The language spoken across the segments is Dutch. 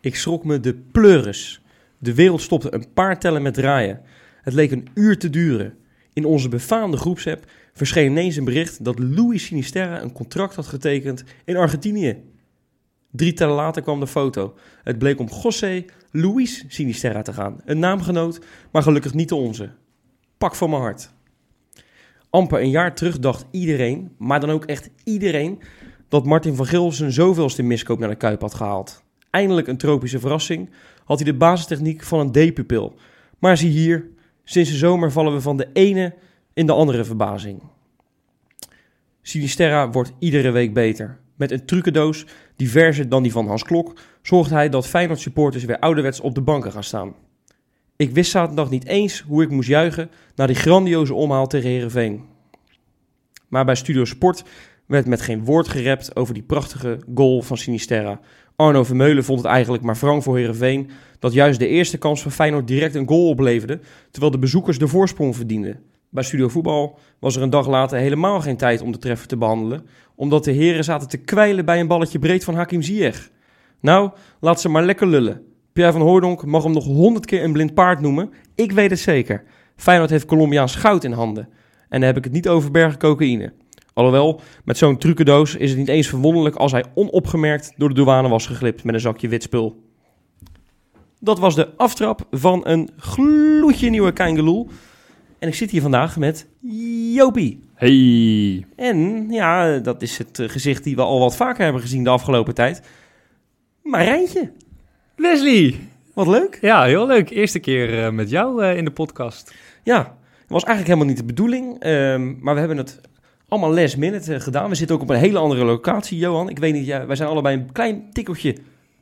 Ik schrok me de pleuris. De wereld stopte een paar tellen met draaien. Het leek een uur te duren. In onze befaamde groepsapp verscheen ineens een bericht dat Louis Sinisterra een contract had getekend in Argentinië. Drie tellen later kwam de foto. Het bleek om José Luis Sinisterra te gaan. Een naamgenoot, maar gelukkig niet de onze. Pak van mijn hart. Amper een jaar terug dacht iedereen, maar dan ook echt iedereen, dat Martin van Gil zijn zoveelste miskoop naar de Kuip had gehaald. Eindelijk een tropische verrassing, had hij de basistechniek van een D-pupil. Maar zie hier, sinds de zomer vallen we van de ene in de andere verbazing. Sinisterra wordt iedere week beter. Met een trucendoos diverser dan die van Hans Klok zorgt hij dat Feyenoord supporters weer ouderwets op de banken gaan staan. Ik wist zaterdag niet eens hoe ik moest juichen na die grandioze omhaal tegen Herenveen. Maar bij Studio Sport werd met geen woord gerept over die prachtige goal van Sinisterra. Arno Vermeulen vond het eigenlijk maar wrang voor Herenveen dat juist de eerste kans van Feyenoord direct een goal opleverde, terwijl de bezoekers de voorsprong verdienden. Bij Studio Voetbal was er een dag later helemaal geen tijd om de treffer te behandelen, omdat de heren zaten te kwijlen bij een balletje breed van Hakim Ziyech. Nou, laat ze maar lekker lullen. Pierre van Hooydonk mag hem nog honderd keer een blind paard noemen. Ik weet het zeker. Feyenoord heeft Colombiaans goud in handen. En dan heb ik het niet over bergen cocaïne. Alhoewel, met zo'n trucendoos is het niet eens verwonderlijk als hij onopgemerkt door de douane was geglipt met een zakje wit spul. Dat was de aftrap van een gloedje nieuwe Keingeloel. En ik zit hier vandaag met Jopie. Hey. En ja, dat is het eh, gezicht die we al wat vaker hebben gezien de afgelopen tijd. Marijntje, Wesley. wat leuk. Ja, heel leuk. Eerste keer eh, met jou eh, in de podcast. Ja, het was eigenlijk helemaal niet de bedoeling. ehm, maar we hebben het allemaal last minute eh, gedaan. We zitten ook op een hele andere locatie, Johan. Ik weet niet, ja, wij zijn allebei een klein tikkeltje,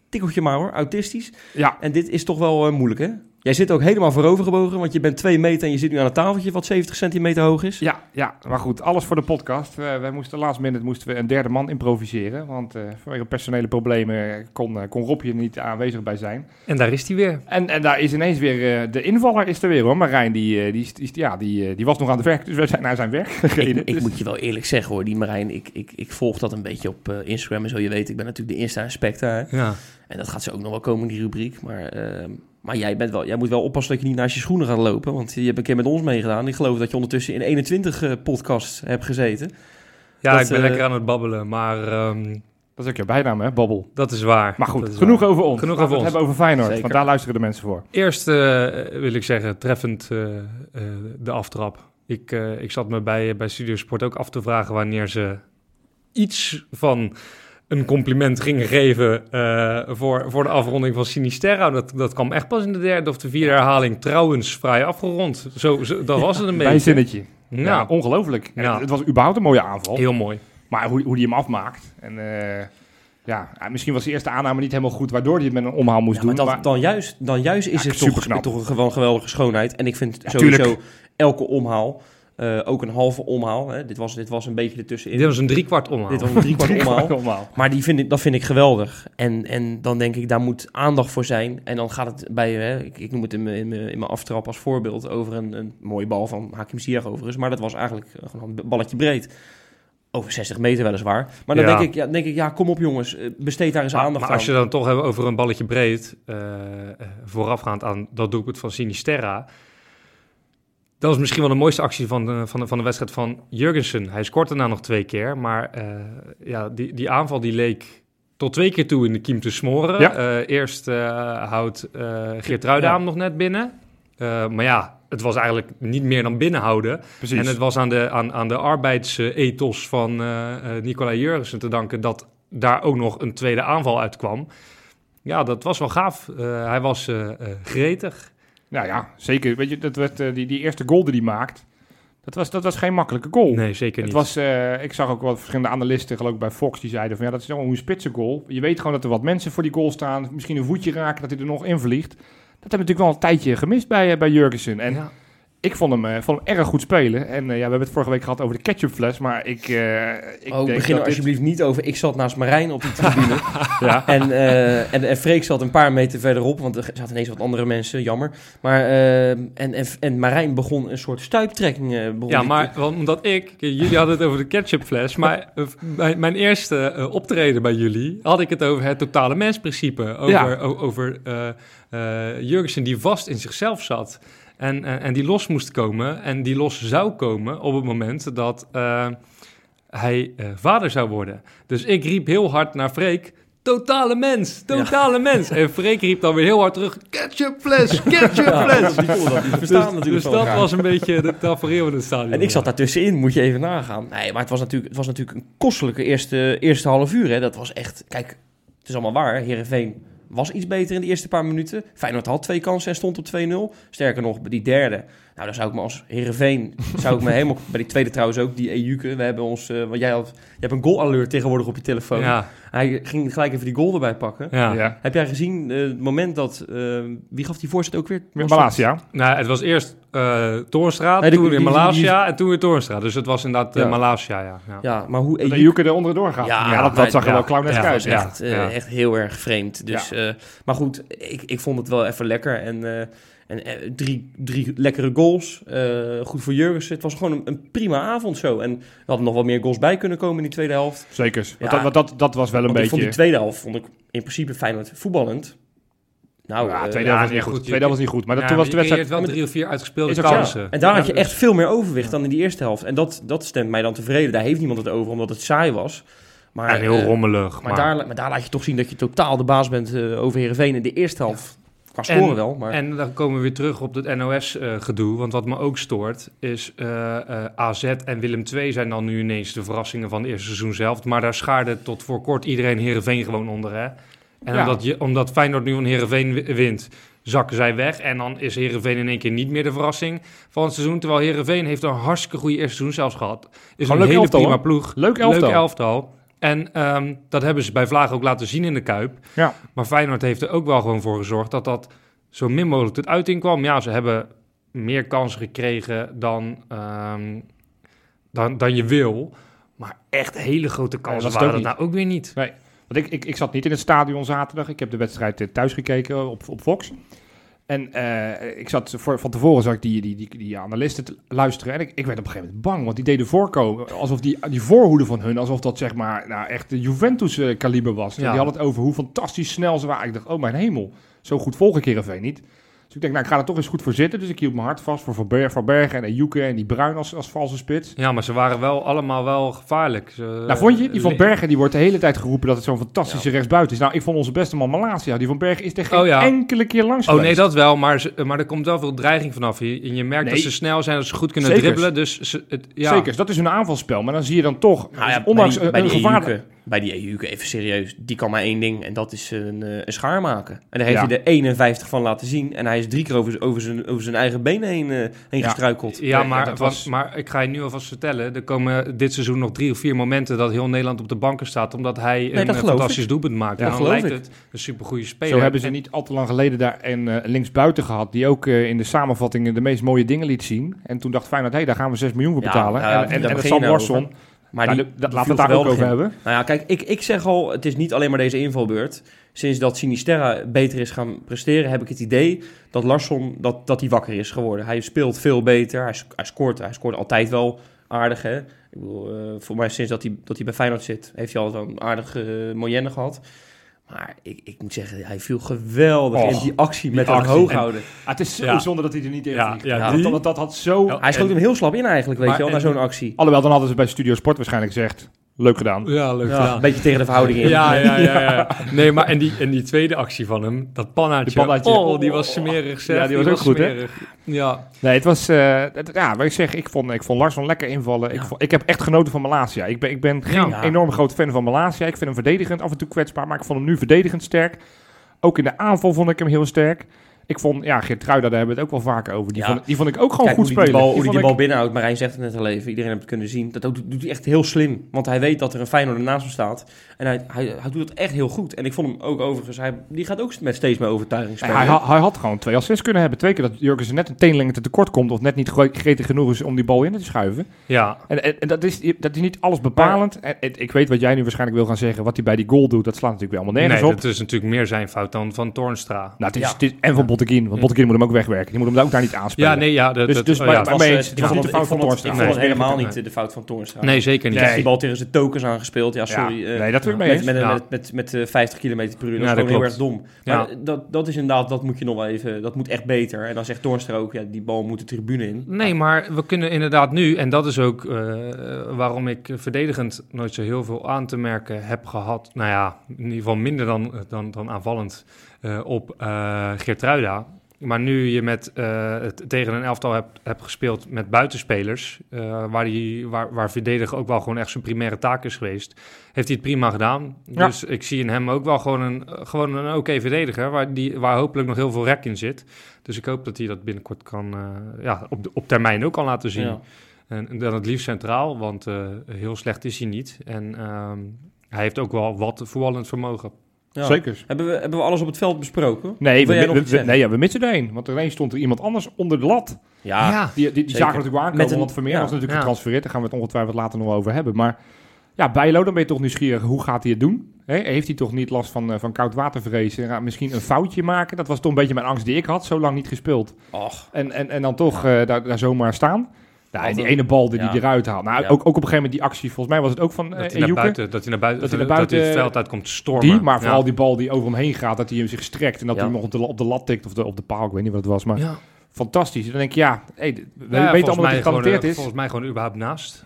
tikkeltje maar hoor, autistisch. Ja. En dit is toch wel eh, moeilijk, hè? Jij zit ook helemaal voorovergebogen, want je bent twee meter en je zit nu aan een tafeltje wat 70 centimeter hoog is. Ja, ja, maar goed, alles voor de podcast. We, wij moesten last minute moesten we een derde man improviseren. Want eh, vanwege personele problemen kon, eh, kon Rob hier niet aanwezig bij zijn. En daar is hij weer. En, en daar is ineens weer, eh, de invaller is er weer hoor. Marijn, die, die, is- die, ja, die, die was nog aan het werk, dus we zijn naar zijn werk gereden. Ik, ik Dus- moet je wel eerlijk zeggen hoor, die Marijn, ik, ik, ik volg dat een beetje op eh, Instagram en zo. Je weet, ik ben natuurlijk de eerste inspector. hè. Ja. En dat gaat ze ook nog wel komen, die rubriek. Maar, ehm, maar jij, bent wel, jij moet wel oppassen dat je niet naast je schoenen gaat lopen. Want je hebt een keer met ons meegedaan. Ik geloof dat je ondertussen in 21 eh, podcasts hebt gezeten. Ja, Dat, ik ben eh, lekker aan het babbelen, maar ehm, Dat is ook je bijnaam hè, Bobbel. dat is waar. Maar goed, Dat is genoeg waar. over ons. Genoeg Laten we over het ons. hebben over Feyenoord, Zeker. want daar luisteren de mensen voor. Eerst eh, wil ik zeggen, treffend eh, eh, de aftrap. Ik, eh, ik zat me bij, bij Studio Sport ook af te vragen wanneer ze iets van een compliment gingen geven eh, voor, voor de afronding van Sinisterra. Dat, dat kwam echt pas in de derde of de vierde herhaling trouwens vrij afgerond. Zo, zo, dat was het een beetje. Bijzinnetje. Ja, Ja, ongelooflijk. Ja. Het was überhaupt een mooie aanval. heel mooi. Maar hoe, hoe die hem afmaakt. En eh, ja, misschien was die eerste aanname niet helemaal goed, waardoor hij het met een omhaal moest Ja, maar doen. dat, maar- dan, juist, dan juist is Ja, het toch, toch een gewoon geweldige schoonheid. En ik vind Ja, sowieso tuurlijk. elke omhaal, eh, ook een halve omhaal. Hè. Dit, was, dit was een beetje ertussenin. Dit was een driekwart omhaal. Dit was een driekwart omhaal. Omhaal. Maar die vind ik, dat vind ik geweldig. En, en dan denk ik, daar moet aandacht voor zijn. En dan gaat het bij, hè, ik, ik noem het in mijn, in, mijn, in mijn aftrap als voorbeeld, over een, een mooie bal van Hakim Ziyech overigens. Maar dat was eigenlijk gewoon een balletje breed. Over 60 meter weliswaar. Maar dan Ja. denk, ik, ja, denk ik, ja, kom op jongens, eh, besteed daar eens Maar, aandacht maar aan. als je dan toch hebt over een balletje breed, eh, voorafgaand aan dat doelpunt van Sinisterra. Dat was misschien wel de mooiste actie van de, van de, van de wedstrijd van Jurgensen. Hij scoort daarna nog twee keer, maar eh, ja, die, die aanval die leek tot twee keer toe in de kiem te smoren. Ja. Eh, eerst eh, houdt Geert Ruida Ja. hem nog net binnen. Maar ja, het was eigenlijk niet meer dan binnenhouden. Precies. En het was aan de, aan, aan de arbeidsethos van Nicolai Jurgensen te danken dat daar ook nog een tweede aanval uitkwam. Ja, dat was wel gaaf. Hij was gretig. Nou ja, zeker. Weet je, dat werd, eh, die, die eerste goal die hij maakt, Dat was, dat was geen makkelijke goal. Nee, zeker niet. Het was, eh, ik zag ook wat verschillende analisten, geloof ik bij Fox, die zeiden van ja, dat is gewoon een spitse goal. Je weet gewoon dat er wat mensen voor die goal staan. Misschien een voetje raken, dat hij er nog in vliegt. Dat hebben we natuurlijk wel een tijdje gemist bij, eh, bij Jurgensen. En Ja. Ik vond hem, eh, vond hem erg goed spelen. En eh, ja, we hebben het vorige week gehad over de ketchupfles. Maar ik, eh ik oh, denk begin dit- alsjeblieft niet over. Ik zat naast Marijn op die tribune. Ja. en, eh, en, en Freek zat een paar meter verderop, want er zaten ineens wat andere mensen, jammer. Maar, en, en, en Marijn begon een soort stuiptrekking. eh, begon Ja, maar want omdat ik, jullie hadden het over de ketchupfles, maar mijn, mijn eerste optreden bij jullie had ik het over het totale mensprincipe. Over, Ja. over eh eh, Jurgensen die vast in zichzelf zat en, en, en die los moest komen en die los zou komen op het moment dat eh, hij eh, vader zou worden. Dus ik riep heel hard naar Freek. Totale mens, totale mens. En Freek riep dan weer heel hard terug: ketchupfles, ketchupfles. die konden dat niet Dus, natuurlijk dus dat was een beetje de tafereel in het stadion. En ik zat daartussenin, moet je even nagaan. Nee, maar het was natuurlijk, het was natuurlijk een kostelijke eerste, eerste half uur. Hè. Dat was echt, kijk, het is allemaal waar. Herenveen was iets beter in de eerste paar minuten. Feyenoord had twee kansen en stond op 2-0. Sterker nog, die derde, nou dan zou ik me als Herenveen, zou ik me helemaal, bij die tweede trouwens ook, die Ejuke. We hebben ons, eh, want jij had, je hebt een goal alert tegenwoordig op je telefoon. Ja, Hij ging gelijk even die goal erbij pakken. ja. Ja. Heb jij gezien eh, het moment dat, eh, wie gaf die voorzet ook weer? Met Malasia. Nou, het was eerst eh Toornstra, Nee, die- toen weer die- Malasia en toen weer Toornstra. Dus het was inderdaad Ja. Malasia, ja. ja. Ja, maar hoe Dat Ejuke Ejuke er onderdoor gaat. Ja, Ja, dat, zag er ja, wel clownesk ja, uit. echt, eh, ja. echt heel erg vreemd. Dus, eh, maar goed, ik, ik vond het wel even lekker. En, eh, en eh, drie, drie lekkere goals. eh, goed voor Jurgensen. Het was gewoon een, een prima avond zo. En er hadden nog wel meer goals bij kunnen komen in die tweede helft. Zeker. Want Ja. dat, want dat, dat was wel een Want ik beetje... vond die tweede helft vond ik in principe Feyenoord voetballend. Nou, ja, eh, tweede ja, helft was niet goed. Tweede helft was niet goed. Maar dat, Ja, toen was de wedstrijd... wel drie of vier uitgespeelde kansen. En daar had je echt veel meer overwicht dan in die eerste helft. En dat, dat stemt mij dan tevreden. Daar heeft niemand het over, omdat het saai was. Maar, En heel rommelig. Maar, daar, maar daar laat je toch zien dat je totaal de baas bent eh, over Heerenveen in de eerste helft. Qua scoren En- wel, maar... En dan komen we weer terug op het NOS-gedoe. want wat me ook stoort is eh, eh, AZ en Willem II zijn dan nu ineens de verrassingen van het eerste seizoen zelf. Maar daar schaarde tot voor kort iedereen Heerenveen gewoon onder. Hè? En Ja. omdat, je, omdat Feyenoord nu van Heerenveen wi- wint, zakken zij weg. En dan is Heerenveen in één keer niet meer de verrassing van het seizoen. Terwijl Heerenveen heeft een hartstikke goede eerste seizoen zelfs gehad. Is een hele elftal, prima hoor. ploeg. Leuk elftal. Leuk elftal. En ehm, dat hebben ze bij Vlaag ook laten zien in de Kuip. Ja. Maar Feyenoord heeft er ook wel gewoon voor gezorgd dat dat zo min mogelijk tot uiting kwam. Ja, ze hebben meer kansen gekregen dan, ehm, dan, dan je wil. Maar echt hele grote kansen dat waren dat nou ook weer niet. Want ik, ik, ik zat niet in het stadion zaterdag. Ik heb de wedstrijd eh, thuis gekeken op, op Fox. En eh, ik zat voor, van tevoren zag ik die, die, die, die analisten te luisteren. En ik, ik werd op een gegeven moment bang. Want die deden voorkomen alsof die, die voorhoede van hun, alsof dat zeg maar nou, echt de Juventus-kaliber was. Ja. Die hadden het over hoe fantastisch snel ze waren. Ik dacht, oh mijn hemel, zo goed volg ik Heerenveen niet. Dus ik denk, nou, ik ga er toch eens goed voor zitten. Dus ik hield mijn hart vast voor Van Ber- Van Bergen en Ejuke en die Bruin als, als valse spits. Ja, maar ze waren wel allemaal wel gevaarlijk. Ze, Nou, vond je? Die Van li- Bergen die wordt de hele tijd geroepen dat het zo'n fantastische rechtsbuiten is. Nou, ik vond onze beste man Malasia. Die Van Bergen is er geen Oh, ja. enkele keer langs Oh nee, dat wel, maar, ze, maar er komt wel veel dreiging vanaf. Je, en je merkt Nee. dat ze snel zijn, dat ze goed kunnen Zekers. dribbelen. Dus ze, het, ja. Zeker, dat is hun aanvalspel. Maar dan zie je dan toch, Nou ja, ondanks bij die, een, bij een die gevaarlijk... Ejuke, bij die Ejuke, even serieus, die kan maar één ding en dat is een, eh, een schaar maken. En daar heeft Ja. hij er 51 van laten zien en hij is drie keer over, over, zijn, over zijn eigen benen heen, eh, heen Ja. gestruikeld. Ja, maar, dat was... maar ik ga je nu alvast vertellen. Er komen dit seizoen nog drie of vier momenten dat heel Nederland op de banken staat. Omdat hij dat een eh, fantastisch doelpunt maakt. Ja, en dat dan geloof lijkt ik. het een supergoeie speler. Zo hebben ze En- niet al te lang geleden daar een eh, linksbuiten gehad... die ook eh, in de samenvattingen de meest mooie dingen liet zien. En toen dacht Feyenoord, hé, daar gaan we 6 miljoen voor Ja, betalen. ja, en en, daar en begin Sam. Maar nou, die, dat, die laten we het daar ook over in. hebben. Nou ja, kijk, ik, ik zeg al, het is niet alleen maar deze invalbeurt. Sinds dat Sinisterra beter is gaan presteren, heb ik het idee dat Larsson dat, dat hij wakker is geworden. Hij speelt veel beter, hij, sc- hij, scoort, hij scoort altijd wel aardig. Hè? Ik bedoel, eh, voor mij sinds dat hij, dat hij bij Feyenoord zit, heeft hij wel een aardige uh, moyenne gehad. Maar ik, ik moet zeggen, hij viel geweldig Och, in die actie die met hem actie. hoog En- houden. Ah, het is zo Ja. zonde dat hij er niet in Ja, vliegt. ja, Ja, die- dat, dat, dat had zo... Ja. Hij schoot hem heel slap in eigenlijk, weet Maar je wel, na en- zo'n actie. Alhoewel, dan hadden ze bij Studio Sport waarschijnlijk gezegd... Leuk gedaan. Ja, leuk Ja, gedaan. een beetje tegen de verhouding in. Ja, ja, ja, ja. Nee, maar en die, en die tweede actie van hem, dat pannaatje. Die pannaatje. Oh, die was smerig zeg. Ja, die was ook goed, hè? Ja, Nee, het was... eh, het- ja, wat ik zeg, ik vond, ik vond Larsson lekker invallen. Ik, vond, ik heb echt genoten van Malasia. Ik ben, ik ben geen Ja. enorm groot fan van Malasia. Ik vind hem verdedigend af en toe kwetsbaar, maar ik vond hem nu verdedigend sterk. Ook in de aanval vond ik hem heel sterk. Ik vond, ja, Geertruida, daar hebben we het ook wel vaker over. Die, Ja. vond, die vond ik ook gewoon Kijk goed hoe spelen. die bal, hoe Die bal ik- binnenhoudt. Marijn zegt het net al even. Iedereen heeft het kunnen zien. Dat doet, doet hij echt heel slim. Want hij weet dat er een Feyenoord naast hem staat. En hij, hij, hij doet het echt heel goed. En ik vond hem ook overigens... Hij, die gaat ook met steeds meer overtuiging Nee, spelen. hij, hij had gewoon twee assists kunnen hebben. Twee keer dat Jurgensen net een teenlengte tekort komt... of net niet gre- gretig genoeg is om die bal in te schuiven. Ja, En, en, en dat, is, dat is niet alles bepalend. En, en ik weet wat jij nu waarschijnlijk wil gaan zeggen. Wat hij bij die goal doet, dat slaat natuurlijk weer allemaal nee, nergens op. dat is natuurlijk meer zijn fout dan van Toornstra. Nou, het is, Ja. het is, en van Botteguin. Want Botteguin moet hem ook wegwerken. Die moet hem ook daar niet aanspelen. Ja, nee, ja. Dat, Dus- dus oh, ja. mee eh, ik Het was vond niet het- de fout van Ik Toornstra. vond het Nee, helemaal niet de fout van Toornstra. Nee, zeker niet. Die Nee. die bal tegen zijn tokens aangespeeld. Ja, sorry. eh, nee, dat wil ik mee met, met, Ja. met, met, met, met, eh, 50 km per uur. Dat is gewoon heel erg klopt. dom. Maar Ja. dat, dat is inderdaad, dat moet je nog wel even, dat moet echt beter. En dan zegt Toornstra ook, ja, die bal moet de tribune in. Nee, maar we kunnen inderdaad nu, en dat is ook eh, waarom ik verdedigend nooit zo heel veel aan te merken heb gehad. Nou ja, in ieder geval minder dan, dan, dan aanvallend eh, op eh Geertruida. Maar nu je met, eh, het, tegen een elftal hebt, hebt gespeeld met buitenspelers, eh, waar, die, waar, waar verdedigen ook wel gewoon echt zijn primaire taak is geweest, heeft hij het prima gedaan. Ja. Dus ik zie in hem ook wel gewoon een, gewoon een oké verdediger, waar, die, waar hopelijk nog heel veel rek in zit. Dus ik hoop dat hij dat binnenkort kan, eh, ja, op, op termijn ook kan laten zien. Ja. En dan het liefst centraal, want eh, heel slecht is hij niet. En ehm, hij heeft ook wel wat voetballend vermogen. Ja. Zeker. Hebben we, hebben we alles op het veld besproken? Nee, we, nog we- nee ja, we missen er één. Want ineens stond er iemand anders onder de lat. Ja, Die, die, die zagen natuurlijk aankomen, Met een- want Vermeer ja. was natuurlijk Ja. getransfereerd. Daar gaan we het ongetwijfeld later nog wel over hebben. Maar ja, Bijlo, dan ben je toch nieuwsgierig. Hoe gaat hij het doen? Hè, heeft hij toch niet last van, eh, van koud watervrees? En gaat misschien een foutje maken? Dat was toch een beetje mijn angst die ik had. Zo lang niet gespeeld. Och, En, en, en dan toch eh, daar, daar zomaar staan. En die ene bal die Ja. hij eruit haalt. Nou, Ja. ook, ook op een gegeven moment die actie. Volgens mij was het ook van Dat uh, hij, naar buiten, dat hij naar buiten, Dat hij naar dat buiten- het veld uit komt stormen. Die, maar vooral ja. die bal die over hem heen gaat. Dat hij hem zich strekt. En dat Ja. hij hem nog op de, op de lat tikt. Of de, op de paal. Ik weet niet wat het was. Maar Ja. fantastisch. Dan denk je, ja, hey, we Ja, weten allemaal dat hij getalenteerd eh, is. Volgens mij gewoon überhaupt naast.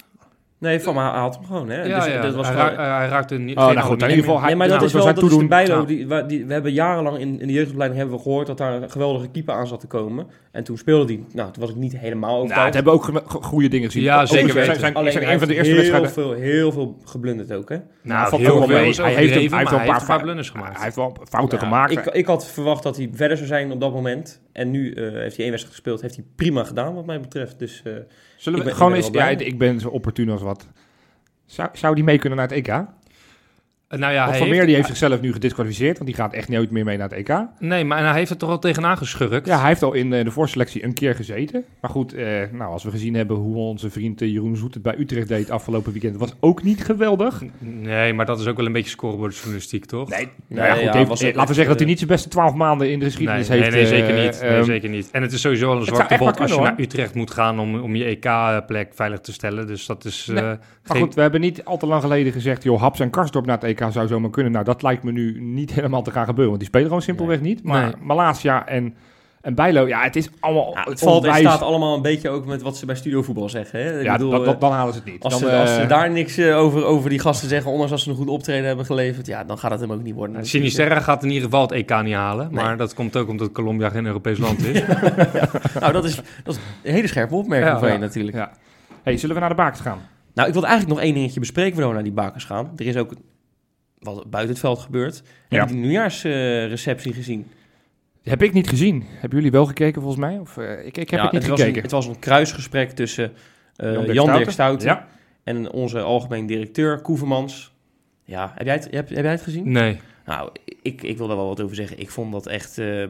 Nee, van, maar hij had hem gewoon, hè? Ja, Dus ja. dat was hij, gewoon- ra- hij raakte niet. Oh, nou goed, in ieder geval, meer. Nee, maar Ja, dat is wel dat is de Bijlo. Die, we hebben jarenlang in, in de jeugdopleiding hebben we gehoord dat daar een geweldige keeper aan zat te komen. En toen speelde die. Nou, toen was ik niet helemaal Nou, overtuigd. het hebben ook goede dingen gezien. Ja, Ook zeker zijn, weten. zijn, Alleen zijn hij een van de heeft eerste heel wedstrijden. Veel, heel veel geblunderd ook, hè? Nou, heel veel Hij heeft, hij wel een hij paar blunders gemaakt. Hij heeft wel fouten gemaakt. Ik, ik had verwacht dat hij verder zou zijn op dat moment. En nu eh, heeft hij één wedstrijd gespeeld. Heeft hij prima gedaan, wat mij betreft. Dus eh, Zullen we ben- gewoon eens... Ja, ik ben zo opportun als wat. Zou, zou die mee kunnen naar het EK? Eh, Nou ja, Van Meer heeft, die heeft zichzelf nu gedisqualificeerd, want die gaat echt nooit meer mee naar het EK. Nee, maar hij heeft het toch al tegenaan geschurkt. Ja, hij heeft al in eh, de voorselectie een keer gezeten. Maar goed, eh, nou, als we gezien hebben hoe onze vriend eh, Jeroen Zoet het bij Utrecht deed afgelopen weekend, was ook niet geweldig. Nee, maar dat is ook wel een beetje scorebordjournalistiek, toch? Nee, Nee, nou ja, goed, ja, heeft- was eh, ook laten we zeggen dat hij niet zijn beste twaalf maanden in de Nee, geschiedenis nee, heeft. nee, eh, zeker niet. Nee, ehm, zeker niet. En het is sowieso al een zwarte bot als je naar Utrecht moet gaan om, om je EK-plek veilig te stellen. Dus dat is Nee, eh, Maar geen... goed, we hebben niet al te lang geleden gezegd, joh, Haps en Karsdorp naar het EK zou zomaar kunnen. Nou, dat lijkt me nu niet helemaal te gaan gebeuren, want die spelen gewoon simpelweg niet. Maar Nee. Malasia en, en Bijlo, ja, het is allemaal ja, het valt en staat allemaal een beetje ook met wat ze bij studiovoetbal zeggen. Hè? Ik Ja, bedoel, dat- eh, dat- dan halen ze het niet. als, Dan, ze, als eh, ze daar niks eh, over, over die gasten zeggen, ondanks als ze een goed optreden hebben geleverd, ja, dan gaat het hem ook niet worden. Sinisterra gaat in ieder geval het EK niet halen. Nee. Maar dat komt ook omdat Colombia geen Europees land is. Nou, dat is, dat is een hele scherpe opmerking Ja, van je natuurlijk. Ja. Hey, zullen we naar de bakens gaan? Nou, ik wilde eigenlijk nog één dingetje bespreken voordat we naar die bakers gaan. Er is ook wat buiten het veld gebeurd. Ja. Heb je die nieuwjaarsreceptie gezien? Heb ik niet gezien. Hebben jullie wel gekeken volgens mij? Of, eh, ik, ik heb Ja, het niet was gekeken. Een, het was een kruisgesprek tussen eh, Jan Dirk Stouten Ja. en onze algemeen directeur Koevermans. Ja, heb jij het, heb, heb jij het gezien? Nee. Nou, ik, ik wil daar wel wat over zeggen. Ik vond dat echt... eh,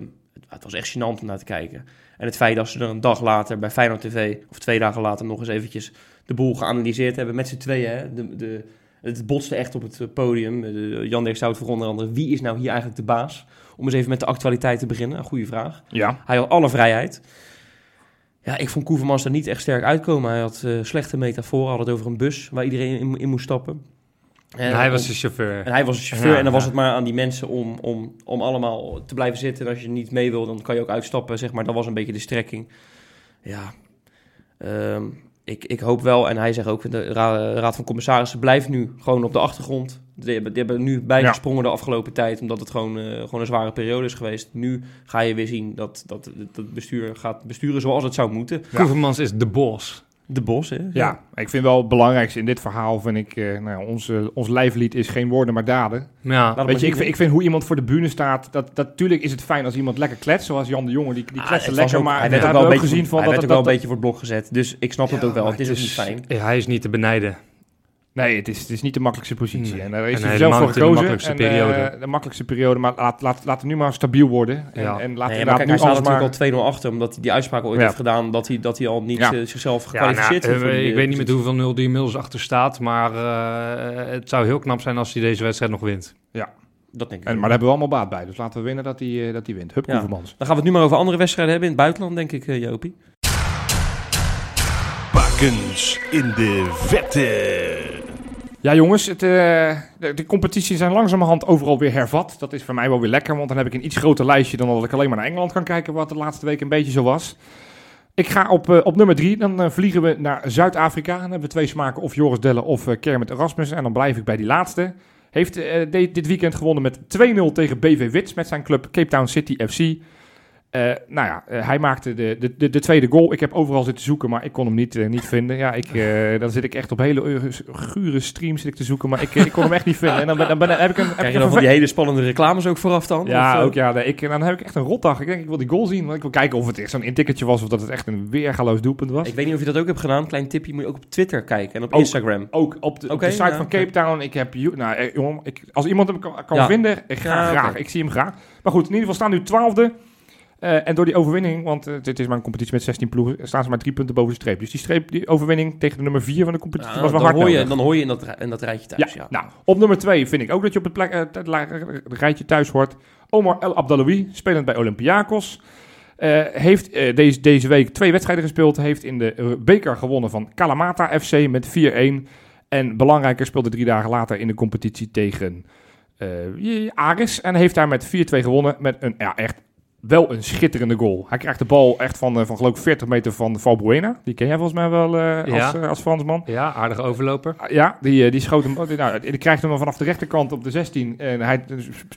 het was echt gênant om naar te kijken. En het feit dat ze er een dag later bij Feyenoord TV... of twee dagen later nog eens eventjes de boel geanalyseerd hebben... met z'n tweeën, hè. De, de, het botste echt op het eh, podium. De, Jan Dirk Stout voor onder andere... wie is nou hier eigenlijk de baas? Om eens even met de actualiteit te beginnen. Een goede vraag. Ja. Hij had alle vrijheid. Ja, ik vond Koevermans er niet echt sterk uitkomen. Hij had eh, slechte metaforen. Hij had het over een bus waar iedereen in, in moest stappen. En hij was de chauffeur. en hij was een chauffeur Ja, en dan was het maar aan die mensen om, om, om allemaal te blijven zitten. En als je niet mee wil, dan kan je ook uitstappen, zeg maar. Dat was een beetje de strekking. Ja, ehm, ik, ik hoop wel, en hij zegt ook, de ra- Raad van Commissarissen blijft nu gewoon op de achtergrond. Die hebben, die hebben nu bijgesprongen de afgelopen tijd, omdat het gewoon, eh, gewoon een zware periode is geweest. Nu ga je weer zien dat, dat, dat het bestuur gaat besturen zoals het zou moeten. Koevermans is de bos. De Bos, hè? Ja, ik vind wel het belangrijkste in dit verhaal, vind ik, eh, nou, ja, ons, eh, ons lijflied is geen woorden maar daden. Ja, Laat maar Weet je, ik vind, ik vind hoe iemand voor de bühne staat, dat, dat, natuurlijk is het fijn als iemand lekker kletst, zoals Jan de Jonge, die, die Ah, kletste het was lekker, ook- maar hij we werd ook wel een beetje gezien voor- van hij dat, werd ook dat, wel een beetje voor het blok gezet. Dus ik snap het ook wel. maar Het is ook niet fijn. Ja, hij is niet te benijden. Nee, het is, het is niet de makkelijkste positie. Nee. En daar En is hij zelf voor niet de gekozen. makkelijkste en, periode. eh, de makkelijkste periode, maar laat, laat, laat het nu maar stabiel worden. En, Ja. en laat Nee, maar kijk, hij nu staat alles natuurlijk al 2-0 achter, omdat hij die uitspraak ooit Ja. heeft gedaan dat hij, dat hij al niet Ja. eh, zichzelf Ja, gekwalificeerd nou, heeft. eh, ik eh, weet niet met hoeveel nul die inmiddels achter staat, maar eh, het zou heel knap zijn als hij deze wedstrijd nog wint. Dat denk ik. En, maar daar hebben we allemaal baat bij. Dus laten we winnen dat hij eh, dat hij wint. Hup, Ja. Koevermans. Dan gaan we het nu maar over andere wedstrijden hebben in het buitenland, denk ik, eh, Jopie. In de vette. Ja, jongens, het, eh, de, de competities zijn langzamerhand overal weer hervat. Dat is voor mij wel weer lekker, want dan heb ik een iets groter lijstje dan dat ik alleen maar naar Engeland kan kijken, wat de laatste week een beetje zo was. Ik ga op, eh, op nummer drie, dan eh, vliegen we naar Zuid-Afrika. Dan hebben we twee smaken, of Joris Delle of Kermit Erasmus. En dan blijf ik bij die laatste. Heeft dit weekend gewonnen met 2-0 tegen BV Wits met zijn club Cape Town City FC. Eh, nou ja, eh, hij maakte de, de, de, de tweede goal. Ik heb overal zitten zoeken, maar ik kon hem niet, eh, niet vinden. Ja, ik, dan zit ik echt op hele gure streams zit ik te zoeken, maar ik, ik kon hem echt niet vinden. En dan, ben, dan ben, heb ik een, heb Krijg ik je dan van die hele spannende reclames ook vooraf dan? ja, Of, ook ja. Nee, ik, dan heb ik echt een rotdag. Ik denk, ik wil die goal zien. Want ik wil kijken of het echt zo'n intikketje was of dat het echt een weergaloos doelpunt was. Ik weet niet of je dat ook hebt gedaan. Klein tipje, moet je ook op Twitter kijken en op Ook. Instagram. Ook op de, op Oké, de site van. Cape Town. Ik heb, nou, jongen, ik, als iemand hem kan, kan Ja. vinden, graag, Ja, oké. graag. Ik zie hem graag. Maar goed, in ieder geval staan nu twaalfde. Eh, en door die overwinning, want eh, dit is maar een competitie met 16 ploegen, staan ze maar drie punten boven de streep. Dus die, streep, die overwinning tegen de nummer 4 van de competitie Ja, was wel dan, hard hoor je, dan hoor je in dat, in dat rijtje thuis. Ja, Nou, op nummer 2 vind ik ook dat je op het, plek, eh, het het rijtje thuis hoort. Omar El Abdaloui, spelend bij Olympiakos. heeft deze, deze week twee wedstrijden gespeeld. Heeft in de beker gewonnen van Kalamata FC met 4-1. En belangrijker speelde drie dagen later in de competitie tegen eh, Aris. En heeft daar met 4-2 gewonnen met een ja, echt wel een schitterende goal. Hij krijgt de bal echt van, eh, van geloof ik 40 meter van Valbuena. Die ken jij volgens mij wel eh, als, eh, als Fransman. Ja, aardige overloper. Ja, die, die schoot hem. die- Nou, die krijgt hem vanaf de rechterkant op de 16. En hij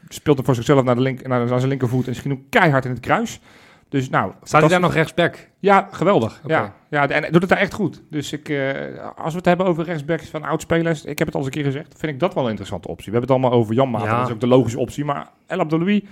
speelt hem voor zichzelf naar, de link, naar, naar zijn linkervoet. En schiet hem keihard in het kruis. Dus nou. Staat hij daar nog rechtsback? Ja, geweldig. Ja, ja, en doet het daar echt goed. Dus ik, als we het hebben over rechtsbacks van oudspelers. Ik heb het al eens een keer gezegd. Vind ik dat wel een interessante optie. We hebben het allemaal over Jan Maat. Ja. Dat is ook de logische optie. Maar El Abdeloui,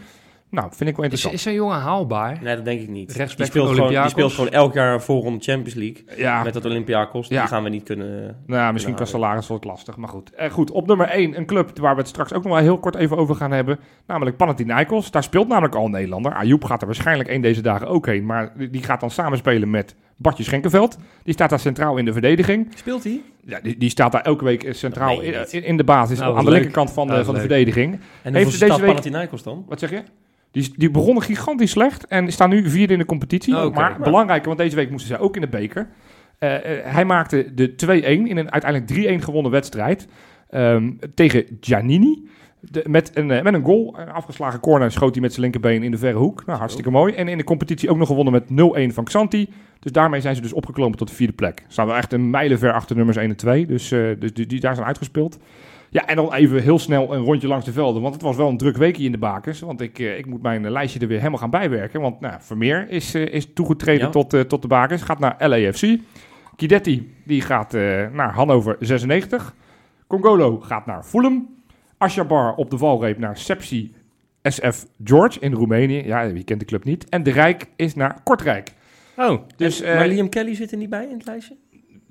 nou, vind ik wel Is, interessant. is een jongen haalbaar? Nee, dat denk ik niet. Rechtsback Die speelt, van gewoon, die Olympiakos. speelt gewoon elk jaar voorronde Champions League. ja, Met dat Olympiakos. Ja. Die gaan we niet kunnen... Nou, misschien qua Nou, salaris wordt het lastig, maar goed. Eh, goed, op nummer 1 een club waar we het straks ook nog wel heel kort even over gaan hebben. Namelijk Panathinaikos. Daar speelt namelijk al een Nederlander. Ayoub gaat er waarschijnlijk één deze dagen ook heen. Maar die- die gaat dan samenspelen met Bartje Schenkenveld. Die staat daar centraal in de verdediging. Speelt hij? Ja, die, die staat daar elke week eh, centraal Dat meen je in, niet. in, de basis. Nou, wat aan de leuk. linkerkant van de, Ja, van de leuk. verdediging. En Heeft hoeveel deze staat week- Panathinaikos dan? Wat zeg je? Die, die begonnen gigantisch slecht en staan nu vierde in de competitie. Oh. Maar belangrijker, want deze week moesten zij ook in de beker. Eh, eh, hij maakte de 2-1 in een uiteindelijk 3-1 gewonnen wedstrijd ehm, tegen Giannini. De, met, een, eh, met een goal, een afgeslagen corner, schoot hij met zijn linkerbeen in de verre hoek. Nou, hartstikke mooi. En in de competitie ook nog gewonnen met 0-1 van Xanti. Dus daarmee zijn ze dus opgeklommen tot de vierde plek. Staan we echt een mijlenver achter nummers 1 en 2. Dus, dus die, die daar zijn uitgespeeld. Ja, en dan even heel snel een rondje langs de velden. Want het was wel een druk weekje in de bakens. Want ik, eh, ik moet mijn eh, lijstje er weer helemaal gaan bijwerken. Want nou, Vermeer is, eh, is toegetreden Ja. tot, tot de bakens. Gaat naar LAFC. Kidetti die gaat naar Hannover 96. Congolo gaat naar Fulham. Ashabar op de valreep naar Sepsi SF George in Roemenië. Ja, wie kent de club niet. En De Rijk is naar Kortrijk. Oh, Dus eh, maar Liam Kelly zit er niet bij in het lijstje?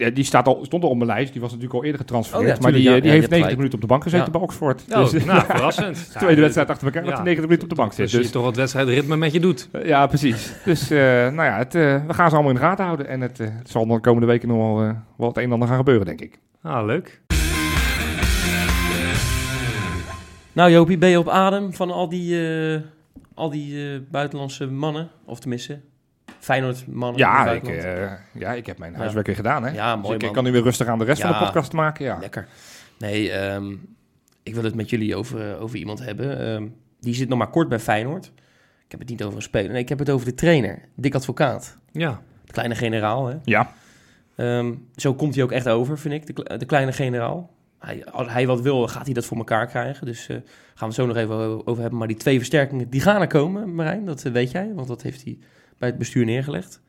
Ja, die staat al, stond al op mijn lijst. Die was natuurlijk al eerder getransfereerd. Oh ja, maar die, ja. die heeft hebt 90 minuten op de bank gezeten Ja. bij Oxford. oh Dus, nou, verrassend. tweede wedstrijd achter elkaar dat Ja. hij 90 minuten op de bank zit. Dus je toch wat wedstrijdritme met je doet. ja, precies. Dus eh, nou ja, het, eh, we gaan ze allemaal in de gaten houden. En het, eh, het zal de komende weken nog wel, wel het een en ander gaan gebeuren, denk ik. Ah, leuk. Nou Jopie, ben je op adem van al die, eh, al die eh, buitenlandse mannen? Of tenminste, Feyenoord mannen Ja, ik, eh, ja, ik heb mijn huiswerk weer gedaan. Hè? Ja, Dus mooi ik man. kan nu weer rustig aan de rest van de podcast maken. Ja. Lekker. Nee, ehm, ik wil het met jullie over, over iemand hebben. Ehm, die zit nog maar kort bij Feyenoord. Ik heb het niet over een speler. Nee, ik heb het over de trainer, Dick Advocaat. Ja. De kleine generaal, hè. ja. Ehm, zo komt hij ook echt over, vind ik, de, kle- de kleine generaal. Hij, als hij wat wil, gaat hij dat voor elkaar krijgen. Dus eh, gaan we het zo nog even over hebben. Maar die twee versterkingen, die gaan er komen, Marijn. Dat eh, weet jij, want dat heeft hij bij het bestuur neergelegd.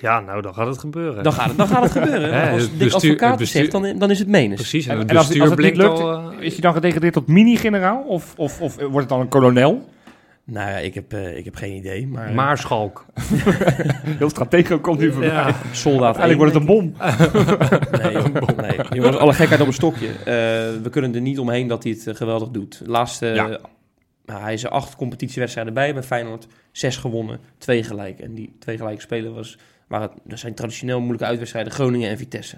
Ja, nou, dan gaat het gebeuren. Dan gaat het, dan gaat het gebeuren. Als het bestuur- Advocaat het zegt, dan, dan is het menens. Precies, en, En, het en als, als het niet lukt, al... eh, is hij dan gedegradeerd tot mini-generaal? Of, of, of wordt het dan een kolonel? Nou ja, ik heb, eh, ik heb geen idee. Maar, Maarschalk. Heel stratego komt nu voorbij. Ja. soldaat Eigenlijk wordt het een bom. Nee, joh, nee. jongens, alle gekheid op een stokje. Eh, we kunnen er niet omheen dat hij het geweldig doet. Laatste, Ja. nou, hij is er acht competitiewedstrijden bij bij Feyenoord. Zes gewonnen, twee gelijk. En die twee gelijke spelen was, waren, dat zijn traditioneel moeilijke uitwedstrijden Groningen en Vitesse.